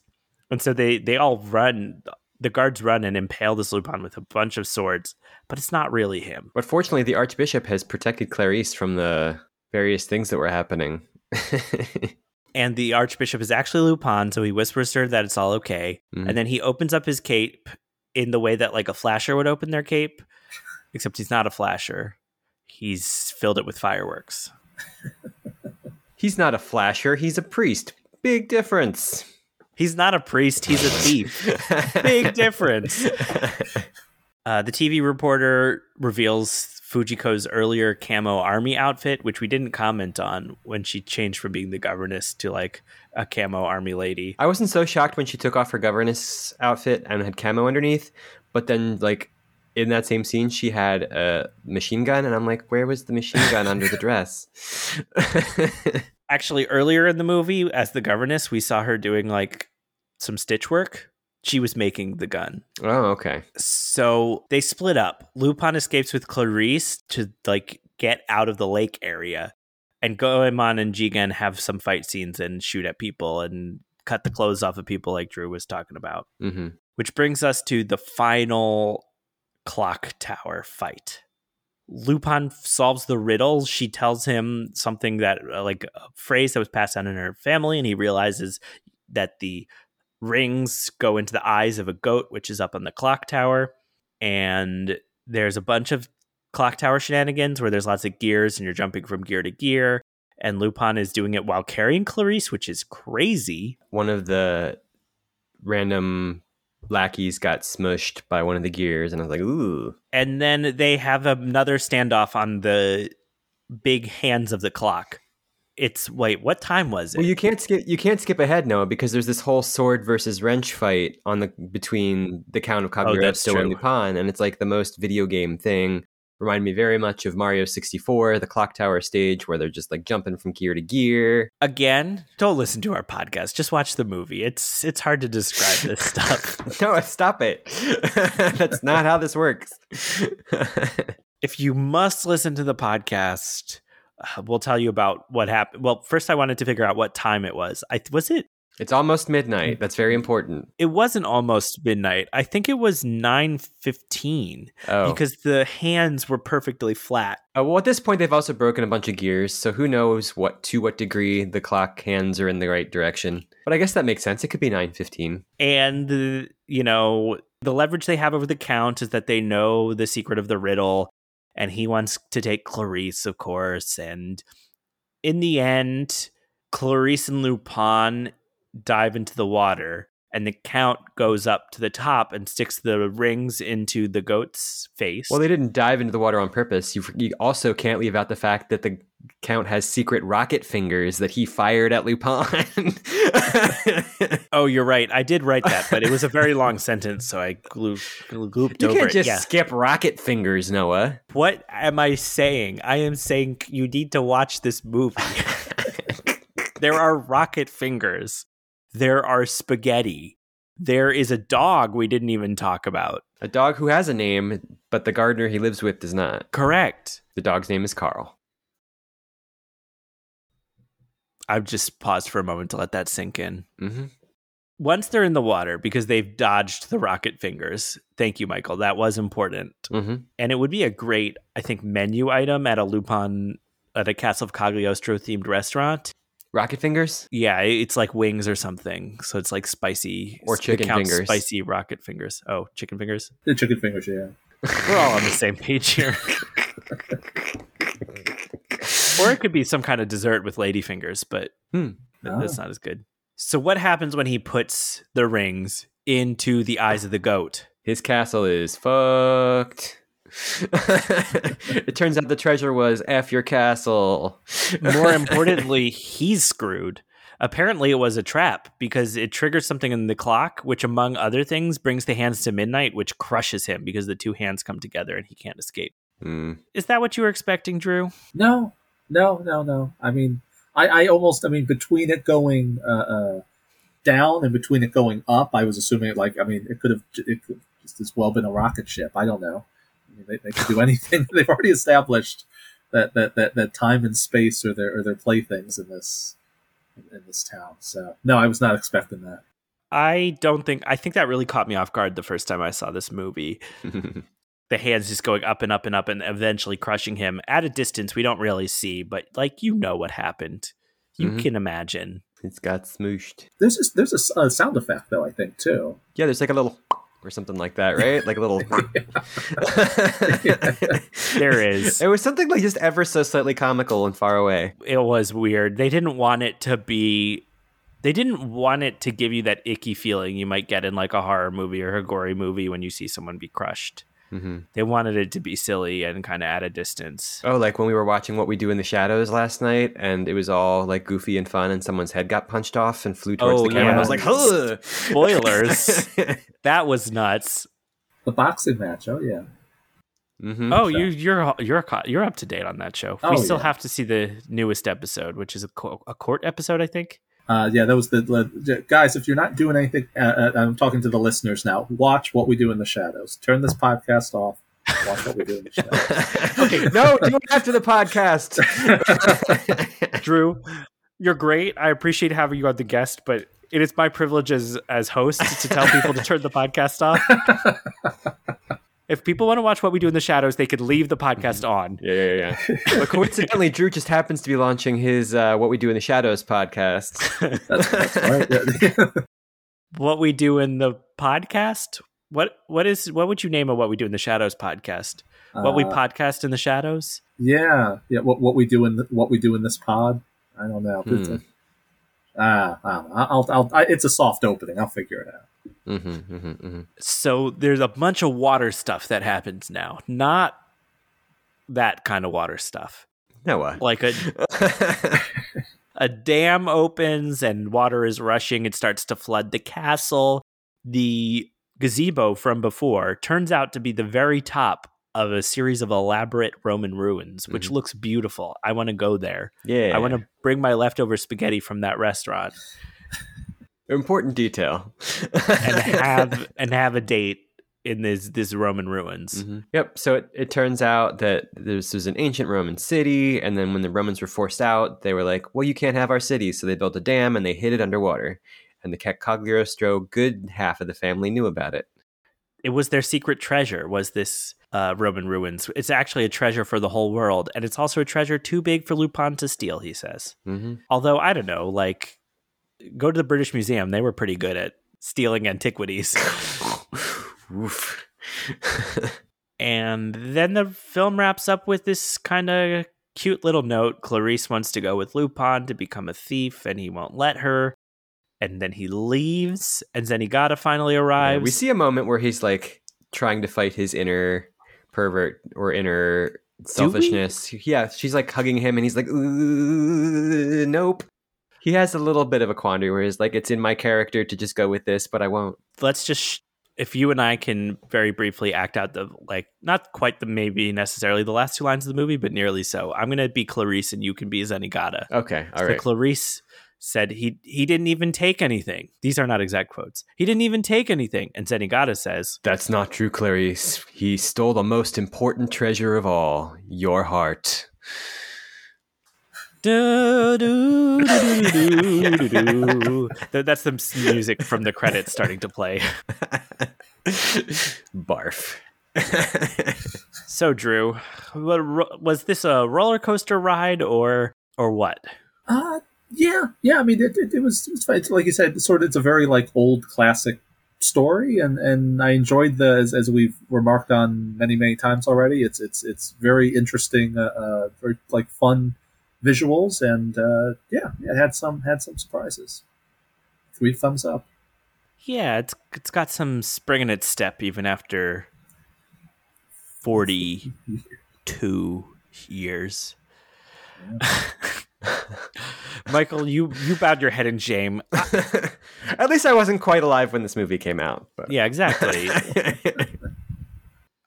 And so they, they all run, the guards run and impale this Lupin with a bunch of swords, but it's not really him. But fortunately, the Archbishop has protected Clarice from the various things that were happening. and the archbishop is actually Lupin, so he whispers to her that it's all okay, Mhm. and then he opens up his cape in the way that like a flasher would open their cape, except he's not a flasher. He's filled it with fireworks. he's not a flasher, he's a priest. Big difference. He's not a priest, he's a thief. Big difference. Uh, the TV reporter reveals Fujiko's earlier camo army outfit, which we didn't comment on when she changed from being the governess to like a camo army lady. I wasn't so shocked when she took off her governess outfit and had camo underneath, but then like in that same scene, she had a machine gun, and I'm like, where was the machine gun under the dress? Actually, earlier in the movie, as the governess, we saw her doing like some stitch work. She was making the gun. oh, okay. So they split up. Lupin escapes with Clarice to like get out of the lake area. And Goemon and Jigen have some fight scenes and shoot at people and cut the clothes off of people like Drew was talking about. hmm Which brings us to the final clock tower fight. Lupin solves the riddle. She tells him something that, uh, like a phrase that was passed down in her family, and he realizes that the rings go into the eyes of a goat, which is up on the clock tower. And there's a bunch of clock tower shenanigans where there's lots of gears and you're jumping from gear to gear. And Lupin is doing it while carrying Clarice, which is crazy. One of the random lackeys got smushed by one of the gears, and I was like, ooh. and then they have another standoff on the big hands of the clock. It's wait, what time was it? Well, you can't skip. You can't skip ahead, Noah, because there's this whole sword versus wrench fight on the between the Count of oh, Cagliostro and. Lupin, and it's like the most video game thing. Remind me very much of Mario 64, the clock tower stage where they're just like jumping from gear to gear. Again, don't listen to our podcast. Just watch the movie. It's it's hard to describe this stuff. Noah, stop it. That's not how this works. if you must listen to the podcast, we'll tell you about what happened. Well, first I wanted to figure out what time it was. I was it it's almost midnight. That's very important. it wasn't almost midnight. I think it was 9:15 Oh. because the hands were perfectly flat. Uh, well, at this point, they've also broken a bunch of gears, so who knows what to what degree the clock hands are in the right direction. But I guess that makes sense. It could be nine fifteen. and uh, you know the leverage they have over the count is that they know the secret of the riddle and he wants to take clarice of course and in the end clarice and lupin dive into the water and the count goes up to the top and sticks the rings into the goat's face Well, they didn't dive into the water on purpose. You, you also can't leave out the fact that the count has secret rocket fingers that he fired at Lupin. oh you're right i did write that but it was a very long sentence so i glue, glooped you over can't it just yeah. skip rocket fingers, Noah. What am I saying? I am saying you need to watch this movie. there are rocket fingers. There are spaghetti. There is a dog we didn't even talk about. A dog who has a name, but the gardener he lives with does not. Correct. The dog's name is Carl. I've just paused for a moment to let that sink in. hmm Once they're in the water, because they've dodged the rocket fingers, thank you, Michael. That was important. hmm And it would be a great, I think, menu item at a Lupin, at a Castle of Cagliostro themed restaurant. Rocket fingers? Yeah, it's like wings or something. So it's like spicy Or chicken fingers. Spicy rocket fingers. Oh, chicken fingers. The chicken fingers, yeah. We're all on the same page here. or it could be some kind of dessert with lady fingers, but Hmm. th- that's not as good. So what happens when he puts the rings into the eyes of the goat? His castle is fucked. it turns out the treasure was F your castle. More importantly, he's screwed. Apparently, it was a trap because it triggers something in the clock, which, among other things, brings the hands to midnight, which crushes him because the two hands come together and he can't escape. Hmm. Is that what you were expecting, Drew? No, no, no, no. I mean, I, I almost, I mean, between it going uh, uh, down and between it going up, I was assuming it like, I mean, it could have, it could just as well been a rocket ship. I don't know. I mean, they, they could do anything. They've already established that, that, that, that time and space are their, are their playthings in this, in this town. So no, I was not expecting that. I don't think, I think that really caught me off guard the first time I saw this movie. The hands just going up and up and up and eventually crushing him at a distance we don't really see, but like, you know what happened. You Mhm. can imagine. it's got smooshed. There's just, there's a s- a, sound effect though, I think too. Yeah, there's like a little or something like that, right? Like a little. There is. It was something like just ever so slightly comical and far away. it was weird. They didn't want it to be They didn't want it to give you that icky feeling you might get in like a horror movie or a gory movie when you see someone be crushed. Hmm They wanted it to be silly and kind of at a distance. Oh, like when we were watching What We Do in the Shadows last night, and it was all like goofy and fun, and someone's head got punched off and flew towards Oh, the camera. And I was yeah. like, "Huh!" Spoilers. That was nuts. The boxing match. Oh yeah. hmm Oh, So- you you're you're ca- you're up to date on that show. Oh, we still yeah. have to see the newest episode, which is a, co- a court episode, I think. Uh, yeah, that was the, the guys. If you're not doing anything, uh, uh, I'm talking to the listeners now. Watch what we do in the shadows. Turn this podcast off. Watch what we do in the shadows. Okay. no, do it after the podcast. Drew, you're great. I appreciate having you on the guest, but it is my privilege as as host to tell people to turn the podcast off. if people want to watch what we do in the shadows, they could leave the podcast on. yeah, yeah, yeah. But coincidentally, Drew just happens to be launching his uh, "What We Do in the Shadows" podcast. That's, that's right. What we do in the podcast? What what is what would you name a what we do in the shadows podcast? What we Uh, podcast in the shadows? Yeah, yeah. What what we do in the, what we do in this pod? I don't know. Hmm. Ah, I don't know. I'll, I'll, I, it's a soft opening. I'll figure it out. Hmm hmm hmm So there's a bunch of water stuff that happens now. Not that kind of water stuff. Noah. Like a a dam opens and water is rushing. It starts to flood the castle. The gazebo from before turns out to be the very top of a series of elaborate Roman ruins, which Mhm. looks beautiful. I want to go there. yeah, I want to bring my leftover spaghetti from that restaurant important detail. and have and have a date in this this Roman ruins. Mhm. Yep. So it, it turns out that this was an ancient Roman city, and then when the Romans were forced out, they were like, "Well, you can't have our city," so they built a dam and they hid it underwater. And the Cagliostro, good half of the family knew about it. It was their secret treasure. Was this uh, Roman ruins? It's actually a treasure for the whole world, and it's also a treasure too big for Lupin to steal. He says. hmm Although I don't know, like go to the British Museum; they were pretty good at stealing antiquities. And then the film wraps up with this kind of cute little note. Clarice wants to go with Lupin to become a thief, and he won't let her. And then he leaves, and Zenigata finally Yeah, arrives. we see a moment where he's like trying to fight his inner pervert or inner selfishness. Yeah, she's like hugging him, and he's like, "Nope." He has a little bit of a quandary where he's like, "It's in my character to just go with this, but I won't." let's just sh- if you and I can very briefly act out the like not quite the maybe necessarily the last two lines of the movie, but nearly so. I'm gonna be Clarice and you can be Zenigata. Okay, all so right. Clarice said he he didn't even take anything. These are not exact quotes. He didn't even take anything. And Zenigata says, That's not true, Clarice. He stole the most important treasure of all, your heart. That's the music from the credits starting to play. Barf. So Drew, was this a roller coaster ride or or what? Uh, yeah, yeah. I mean, it, it, it was, it was like you said, sort of it's a very like old classic story, and and I enjoyed the as, as we've remarked on many many times already. It's it's it's very interesting, uh, uh very like fun visuals, and uh, yeah, it had some had some surprises. Three thumbs up. Yeah, it's it's got some spring in its step even after forty two years. Michael, you you bowed your head in shame. At least I wasn't quite alive when this movie came out. But. Yeah, exactly.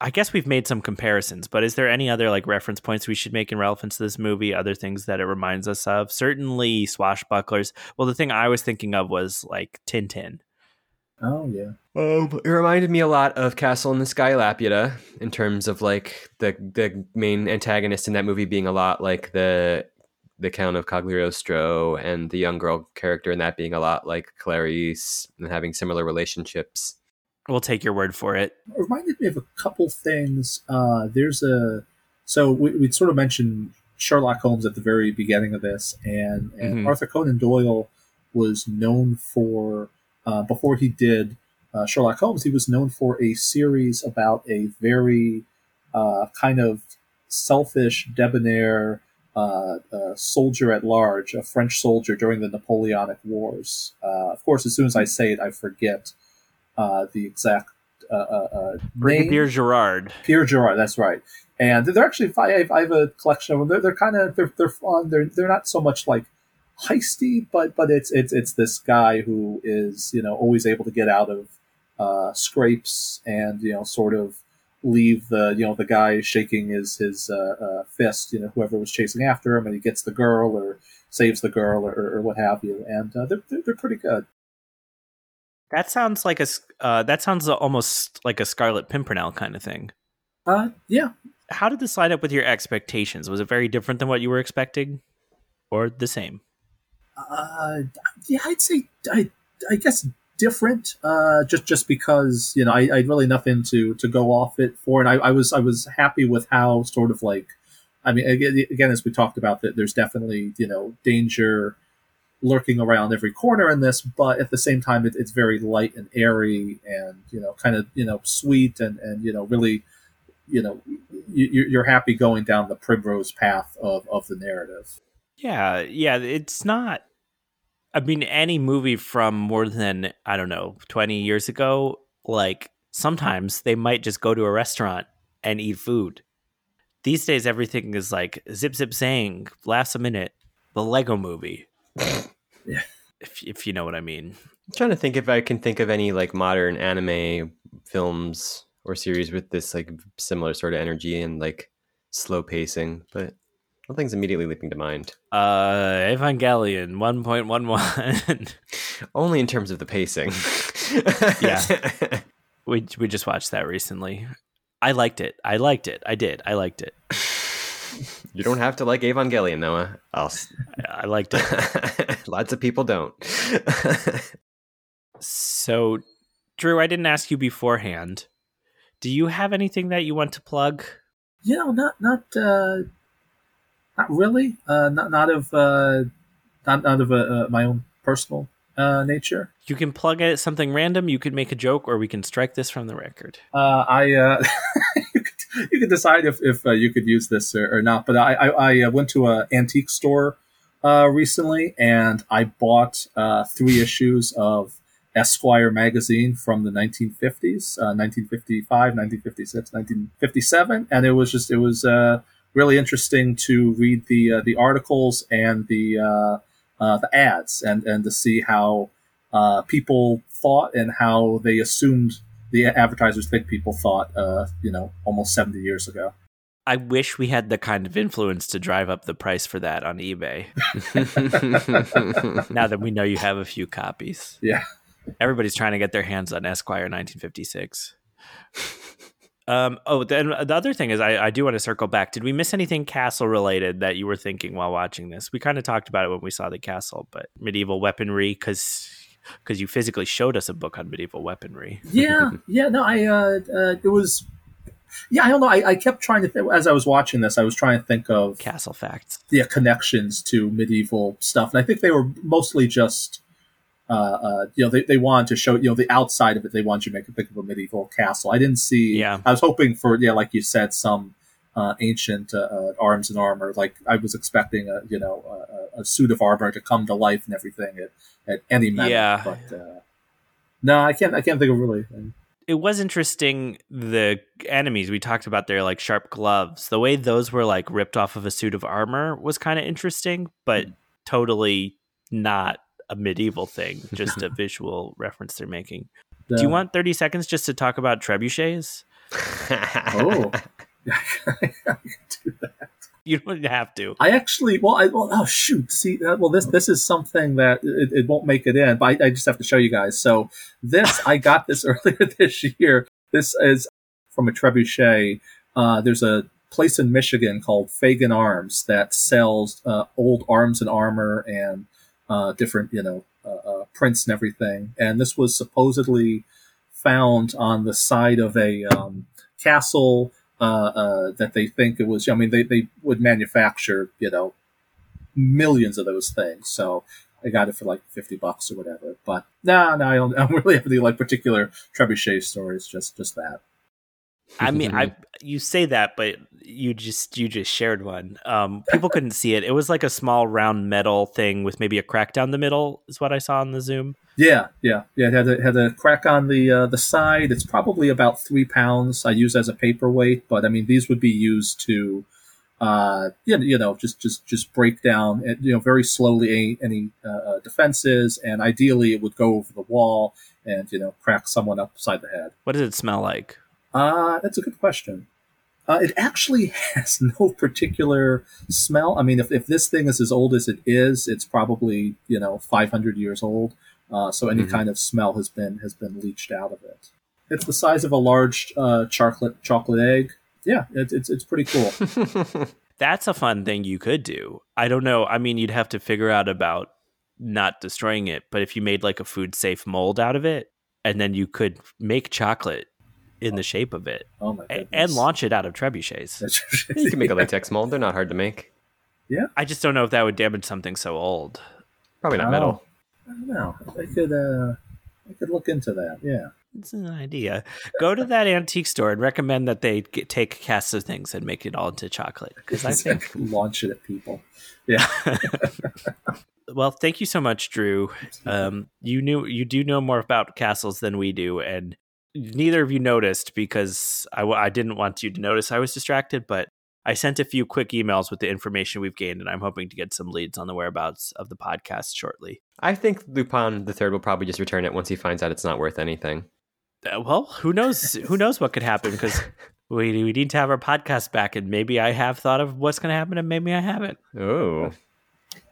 I guess we've made some comparisons, but is there any other like reference points we should make in relevance to this movie? Other things that it reminds us of? Certainly swashbucklers. Well, the thing I was thinking of was like Tintin. Oh yeah. Um, it reminded me a lot of Castle in the Sky Laputa in terms of like the the main antagonist in that movie being a lot like the the Count of Cagliostro and the young girl character in that being a lot like Clarice and having similar relationships. We'll take your word for it. It reminded me of a couple things. Uh, there's a so we, we'd sort of mentioned Sherlock Holmes at the very beginning of this, and, and Mhm. Arthur Conan Doyle was known for uh, before he did uh, Sherlock Holmes, he was known for a series about a very uh, kind of selfish, debonair uh, a soldier at large, a French soldier during the Napoleonic Wars. Uh, of course, as soon as I say it, I forget uh, the exact uh, uh, uh, Brigadier. Gerard. Pierre Gerard, that's right. And they're actually, I have, I have a collection of them. They're, they're kind of, they're, they're fun. They're, they're not so much like heisty, but, but it's, it's, it's this guy who is, you know, always able to get out of uh, scrapes and, you know, sort of leave the, you know, the guy shaking his, his uh, uh, fist, you know, whoever was chasing after him and he gets the girl or saves the girl or, or what have you. And uh, they're, they're, they're pretty good. That sounds like a uh, that sounds almost like a Scarlet Pimpernel kind of thing. Uh, yeah, How did this line up with your expectations? Was it very different than what you were expecting, or the same? Uh, yeah, I'd say I, I guess different. Uh, just just because you know I, I had really nothing to to go off it for, and I, I was I was happy with how sort of like, I mean again, again as we talked about that there's definitely you know danger lurking around every corner in this, but at the same time it, it's very light and airy and you know kind of you know sweet and and you know really you know you, you're happy going down the primrose path of of the narrative. Yeah, yeah, it's not. I mean, any movie from more than I don't know twenty years ago, like sometimes they might just go to a restaurant and eat food. These days, everything is like zip zip zang, laughs a minute, the Lego Movie. Yeah. if if you know what I mean. I'm trying to think if I can think of any like modern anime films or series with this like similar sort of energy and like slow pacing, but nothing's immediately leaping to mind. Uh, Evangelion one point one one. Only in terms of the pacing. Yeah. We we just watched that recently. I liked it. I liked it. I did. I liked it. You don't have to like Evangelion, Noah. I'll s- I liked it. Lots of people don't. So, Drew, I didn't ask you beforehand. Do you have anything that you want to plug? you know, not not uh, not really. Uh, not not of uh, not not of uh, uh, my own personal uh, nature. You can plug it something random. You could make a joke, or we can strike this from the record. Uh, I uh, you, could, decide if if uh, you could use this or, or not. But I I, I uh, went to an antique store uh, recently and I bought uh, three issues of Esquire magazine from the 1950s, uh, 1955, 1956, 1957, and it was just it was uh, really interesting to read the uh, the articles and the uh, uh, the ads and and to see how uh, people thought and how they assumed the advertisers think people thought, uh, you know, almost 70 years ago. I wish we had the kind of influence to drive up the price for that on eBay. now that we know you have a few copies, Yeah. everybody's trying to get their hands on Esquire 1956. Um, oh, then the other thing is, I, I do want to circle back. Did we miss anything castle related that you were thinking while watching this? We kind of talked about it when we saw the castle, but medieval weaponry, because because you physically showed us a book on medieval weaponry. yeah, yeah. No, I. Uh, uh, it was. Yeah, I don't know. I, I kept trying to think as I was watching this. I was trying to think of Castle facts. yeah connections to medieval stuff, and I think they were mostly just. Uh, uh, you know, they, they wanted to show, you know, the outside of it. They wanted you to make a think of a medieval castle. I didn't see. Yeah. I was hoping for, yeah, like you said, some uh, ancient uh, uh, arms and armor. Like I was expecting a, you know, a, a suit of armor to come to life and everything at, at any minute. Yeah. But uh, no, I can't. I can't think of really. it was interesting the enemies we talked about their like sharp gloves the way those were like ripped off of a suit of armor was kind of interesting but totally not a medieval thing just a visual reference they're making do you want 30 seconds just to talk about trebuchets Oh, I can do that. you don't have to I actually, well, I, well, oh shoot, see, uh, well, this this is something that it, it won't make it in, but I, I just have to show you guys. So this, I got this earlier this year. This is from a trebuchet. Uh, there's a place in Michigan called Fagan Arms that sells uh, old arms and armor and uh, different, you know, uh, uh, prints and everything. And this was supposedly found on the side of a um, castle Uh, uh, that they think it was. I mean, they, they would manufacture, you know, millions of those things. So I got it for like fifty bucks or whatever. But no, no, I don't, I don't really have any like particular trebuchet stories. Just just that. I mean, I you say that, but you just you just shared one. Um, people couldn't see it. It was like a small round metal thing with maybe a crack down the middle. Is what I saw on the Zoom. Yeah, yeah, yeah. It had a, had a crack on the uh, the side. It's probably about three pounds. I use as a paperweight, but I mean these would be used to, uh, you know, you know just just just break down, you know, very slowly any, uh, uh, defenses, and ideally it would go over the wall and you know crack someone upside the head. What does it smell like? Uh, that's a good question. Uh, it actually has no particular smell. I mean, if, if this thing is as old as it is, it's probably you know 500 years old. Uh, so any mm-hmm. kind of smell has been has been leached out of it. It's the size of a large uh, chocolate chocolate egg. Yeah, it, it's it's pretty cool. That's a fun thing you could do. I don't know. I mean, you'd have to figure out about not destroying it, but if you made like a food safe mold out of it, and then you could make chocolate in the shape of it. Oh my goodness. And launch it out of trebuchets. you can make a latex mold. They're not hard to make. Yeah. I just don't know if that would damage something so old. Probably not oh, metal. I don't know. I could uh I could look into that. Yeah. It's an idea. Go to that antique store and recommend that they get, take casts of things and make it all into chocolate because I think launch it at people. Yeah. well, thank you so much, Drew. Um, you knew you do know more about castles than we do, and neither of you noticed because I, I didn't want you to notice I was distracted, but I sent a few quick emails with the information we've gained, and I'm hoping to get some leads on the whereabouts of the podcast shortly. I think Lupin the Third will probably just return it once he finds out it's not worth anything. Uh, well, who knows? who knows what could happen? Because we we need to have our podcast back, and maybe I have thought of what's going to happen, and maybe I haven't. Oh.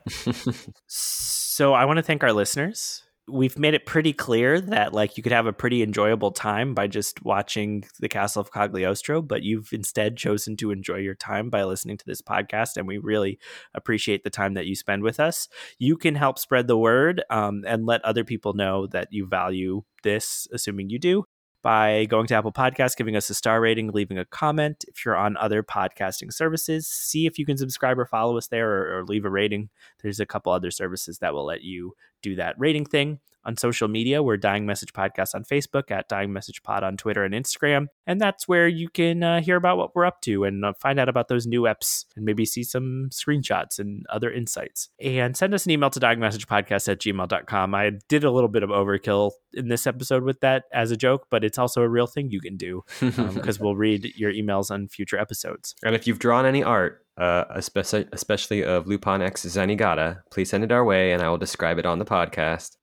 so I want to thank our listeners we've made it pretty clear that like you could have a pretty enjoyable time by just watching the castle of cagliostro but you've instead chosen to enjoy your time by listening to this podcast and we really appreciate the time that you spend with us you can help spread the word um, and let other people know that you value this assuming you do by going to Apple Podcasts, giving us a star rating, leaving a comment. If you're on other podcasting services, see if you can subscribe or follow us there or, or leave a rating. There's a couple other services that will let you do that rating thing on social media. We're Dying Message Podcast on Facebook, at Dying Message Pod on Twitter and Instagram. And that's where you can uh, hear about what we're up to and uh, find out about those new eps and maybe see some screenshots and other insights. And send us an email to dyingmessagepodcast at gmail.com. I did a little bit of overkill in this episode with that as a joke, but it's also a real thing you can do because um, we'll read your emails on future episodes. And if you've drawn any art, uh, especially, especially of Lupin X Zenigata, please send it our way and I will describe it on the podcast.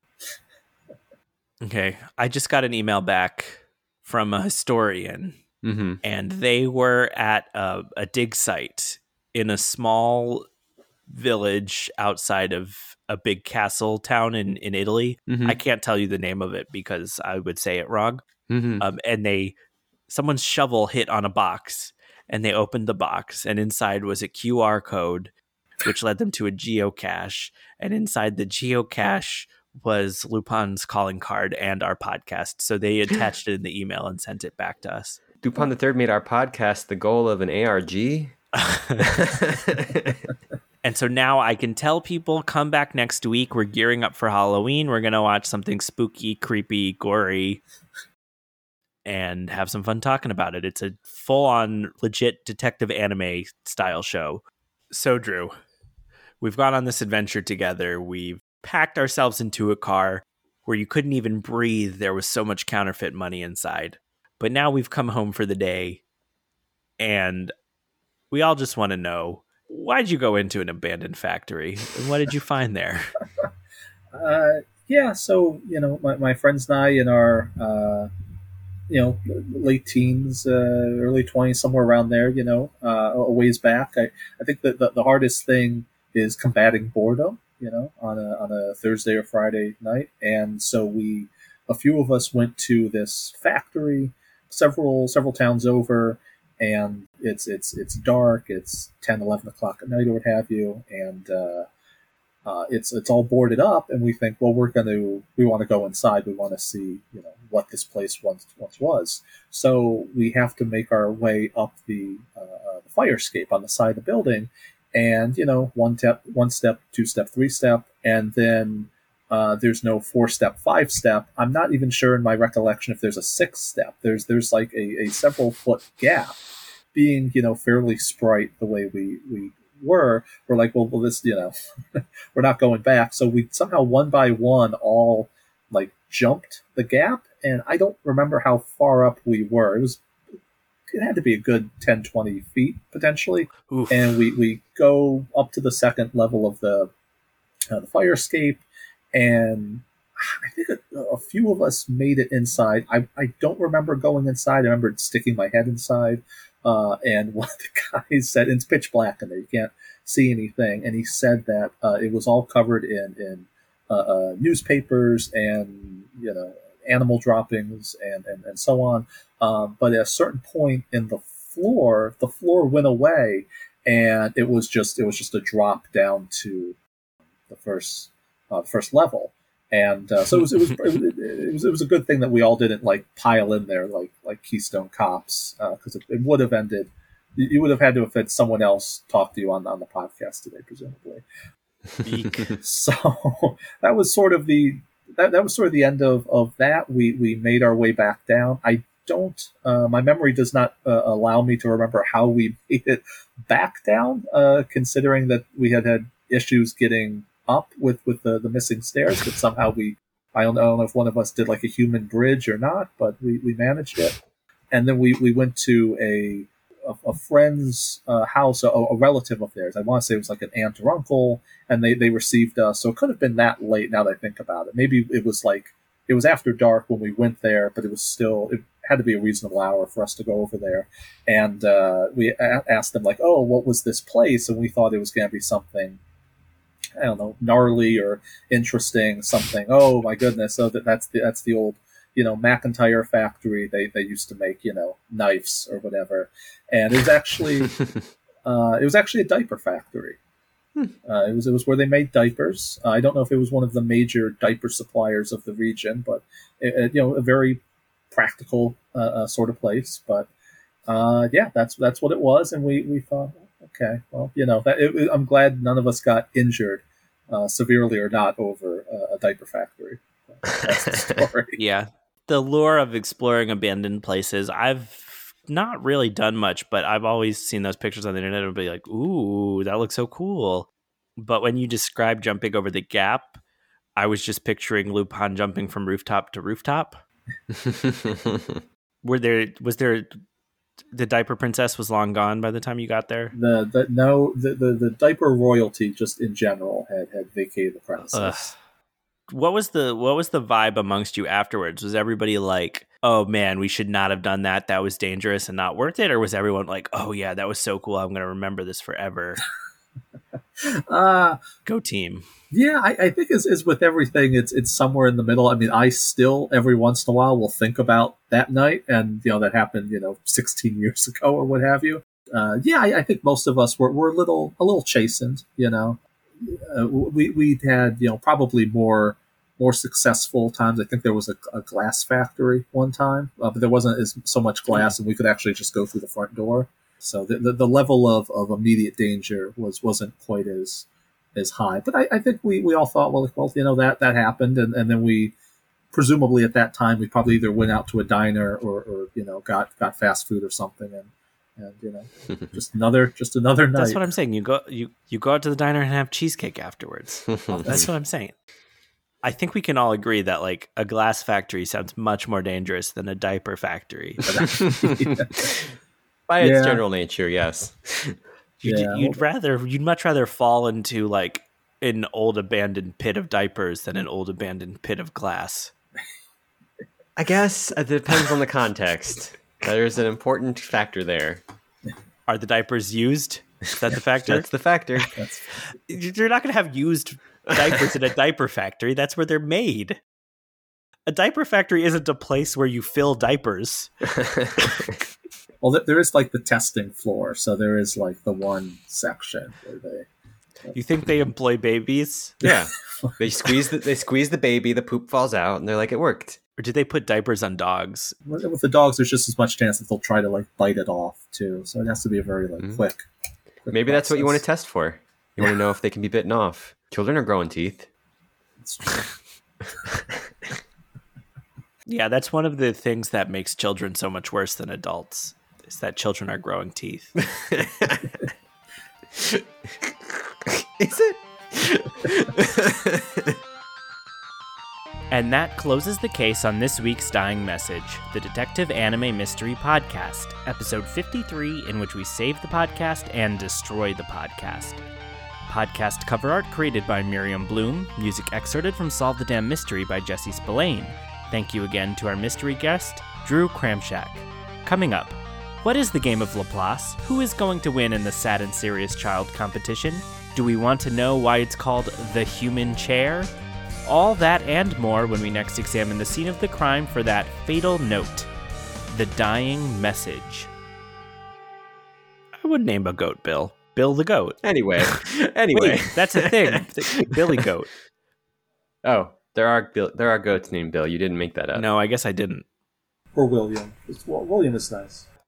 Okay. I just got an email back from a historian, mm-hmm. and they were at a, a dig site in a small village outside of a big castle town in, in Italy. Mm-hmm. I can't tell you the name of it because I would say it wrong. Mm-hmm. Um, and they, someone's shovel hit on a box and they opened the box and inside was a QR code which led them to a geocache. And inside the geocache was Lupin's calling card and our podcast. So they attached it in the email and sent it back to us. Lupin the Third made our podcast the goal of an ARG. and so now I can tell people come back next week. We're gearing up for Halloween. We're going to watch something spooky, creepy, gory, and have some fun talking about it. It's a full on legit detective anime style show. So, Drew, we've gone on this adventure together. We've packed ourselves into a car where you couldn't even breathe. There was so much counterfeit money inside. But now we've come home for the day and we all just want to know why'd you go into an abandoned factory and what did you find there? uh, yeah, so, you know, my, my friends and I in our, uh, you know, late teens, uh, early 20s, somewhere around there, you know, uh, a ways back. I, I think that the, the hardest thing is combating boredom you know, on a on a Thursday or Friday night, and so we, a few of us went to this factory, several several towns over, and it's it's it's dark, it's 10, 11 o'clock at night or what have you, and uh, uh, it's it's all boarded up, and we think, well, we're going to we want to go inside, we want to see you know what this place once once was, so we have to make our way up the uh, uh the fire escape on the side of the building, and you know one step one step two step three step and then Uh, there's no four step, five step. I'm not even sure in my recollection if there's a six step. There's there's like a, a several foot gap. Being you know fairly sprite the way we we were, we're like, well, well, this you know, we're not going back. So we somehow one by one all like jumped the gap, and I don't remember how far up we were. It was it had to be a good 10, 20 feet potentially. Oof. And we, we go up to the second level of the uh, the fire escape, and I think a, a, few of us made it inside. I, I don't remember going inside. I remember sticking my head inside, uh, and one of the guys said, "It's pitch black in there. You can't see anything." And he said that uh, it was all covered in in uh, uh newspapers and you know animal droppings and and, and so on. Um, but at a certain point in the floor, the floor went away, and it was just it was just a drop down to the first uh, first level. And uh, so it was, it was, it was it was a good thing that we all didn't like pile in there like like Keystone Cops because uh, it, it would have ended. You would have had to have had someone else talk to you on on the podcast today, presumably. so that was sort of the that, that was sort of the end of, of that. We we made our way back down. I don't. Uh, my memory does not uh, allow me to remember how we made it back down, uh, considering that we had had issues getting up with with the, the missing stairs. But somehow we, I don't, I don't know if one of us did like a human bridge or not, but we, we managed it. And then we, we went to a a, a friend's uh, house, a, a, relative of theirs. I want to say it was like an aunt or uncle, and they, they received us. So it could have been that late now that I think about it. Maybe it was like, it was after dark when we went there, but it was still, it had to be a reasonable hour for us to go over there. And uh, we a- asked them, like, oh, what was this place? And we thought it was going to be something. I don't know, gnarly or interesting, something. Oh my goodness! So that, that's the that's the old you know McIntyre factory. They they used to make you know knives or whatever, and it was actually uh, it was actually a diaper factory. Hmm. Uh, it was it was where they made diapers. Uh, I don't know if it was one of the major diaper suppliers of the region, but it, it, you know a very practical uh, uh, sort of place. But uh, yeah, that's that's what it was, and we we thought, okay, well, you know, that, it, I'm glad none of us got injured, uh, severely or not, over uh, a diaper factory. That's the story. yeah, the lure of exploring abandoned places, I've not really done much, but I've always seen those pictures on the internet and be like, ooh, that looks so cool. But when you describe jumping over the gap, I was just picturing Lupin jumping from rooftop to rooftop. Were there was there the diaper princess was long gone by the time you got there? The, the no the, the, the diaper royalty just in general had had vacated the premises what was the what was the vibe amongst you afterwards? Was everybody like, "Oh man, we should not have done that. That was dangerous and not worth it," or was everyone like, "Oh yeah, that was so cool. I'm going to remember this forever." uh, Go team. Yeah, I, I think as, as with everything, it's it's somewhere in the middle. I mean, I still every once in a while will think about that night, and you know that happened, you know, 16 years ago or what have you. Uh, yeah, I, I, think most of us were, were a little a little chastened. You know, uh, we we had you know probably more more successful times. I think there was a, a glass factory one time, uh, but there wasn't as so much glass, and we could actually just go through the front door. So the, the, the, level of, of immediate danger was wasn't quite as as high. But I, I think we, we all thought, well, well, you know that that happened, and, and then we presumably at that time we probably either went out to a diner or, or you know got got fast food or something and and you know just another just another night. that's what i'm saying. You go you you go out to the diner and have cheesecake afterwards. That's what i'm saying. I think we can all agree that like a glass factory sounds much more dangerous than a diaper factory. By its yeah. general nature, yes. You'd, yeah. you'd rather you'd much rather fall into like an old abandoned pit of diapers than an old abandoned pit of glass. I guess it depends on the context. There's an important factor there. Are the diapers used? Is that the factor? That's the factor. You're not going to have used diapers in a diaper factory. That's where they're made. A diaper factory isn't a place where you fill diapers. well, there is like the testing floor, so there is like the one section where they. You think they employ babies? Yeah, they squeeze the they squeeze the baby, the poop falls out, and they're like, "It worked." Or did they put diapers on dogs? With the dogs, there's just as much chance that they'll try to like bite it off too. So it has to be a very like mm-hmm. quick, quick. Maybe process. that's what you want to test for. You want to know if they can be bitten off. Children are growing teeth. Yeah, that's one of the things that makes children so much worse than adults. Is that children are growing teeth. Is it? And that closes the case on this week's Dying Message, the Detective Anime Mystery Podcast, episode 53, in which we save the podcast and destroy the podcast. Podcast cover art created by Miriam Bloom, music excerpted from Solve the Damn Mystery by Jesse Spillane. Thank you again to our mystery guest, Drew Cramshack. Coming up, what is the game of Laplace? Who is going to win in the sad and serious child competition? Do we want to know why it's called the human chair? All that and more when we next examine the scene of the crime for that fatal note the dying message. I would name a goat Bill. Bill the goat. Anyway, anyway, Wait, that's a thing. Billy goat. oh, there are there are goats named Bill. You didn't make that up. No, I guess I didn't. Or William. It's, well, William is nice.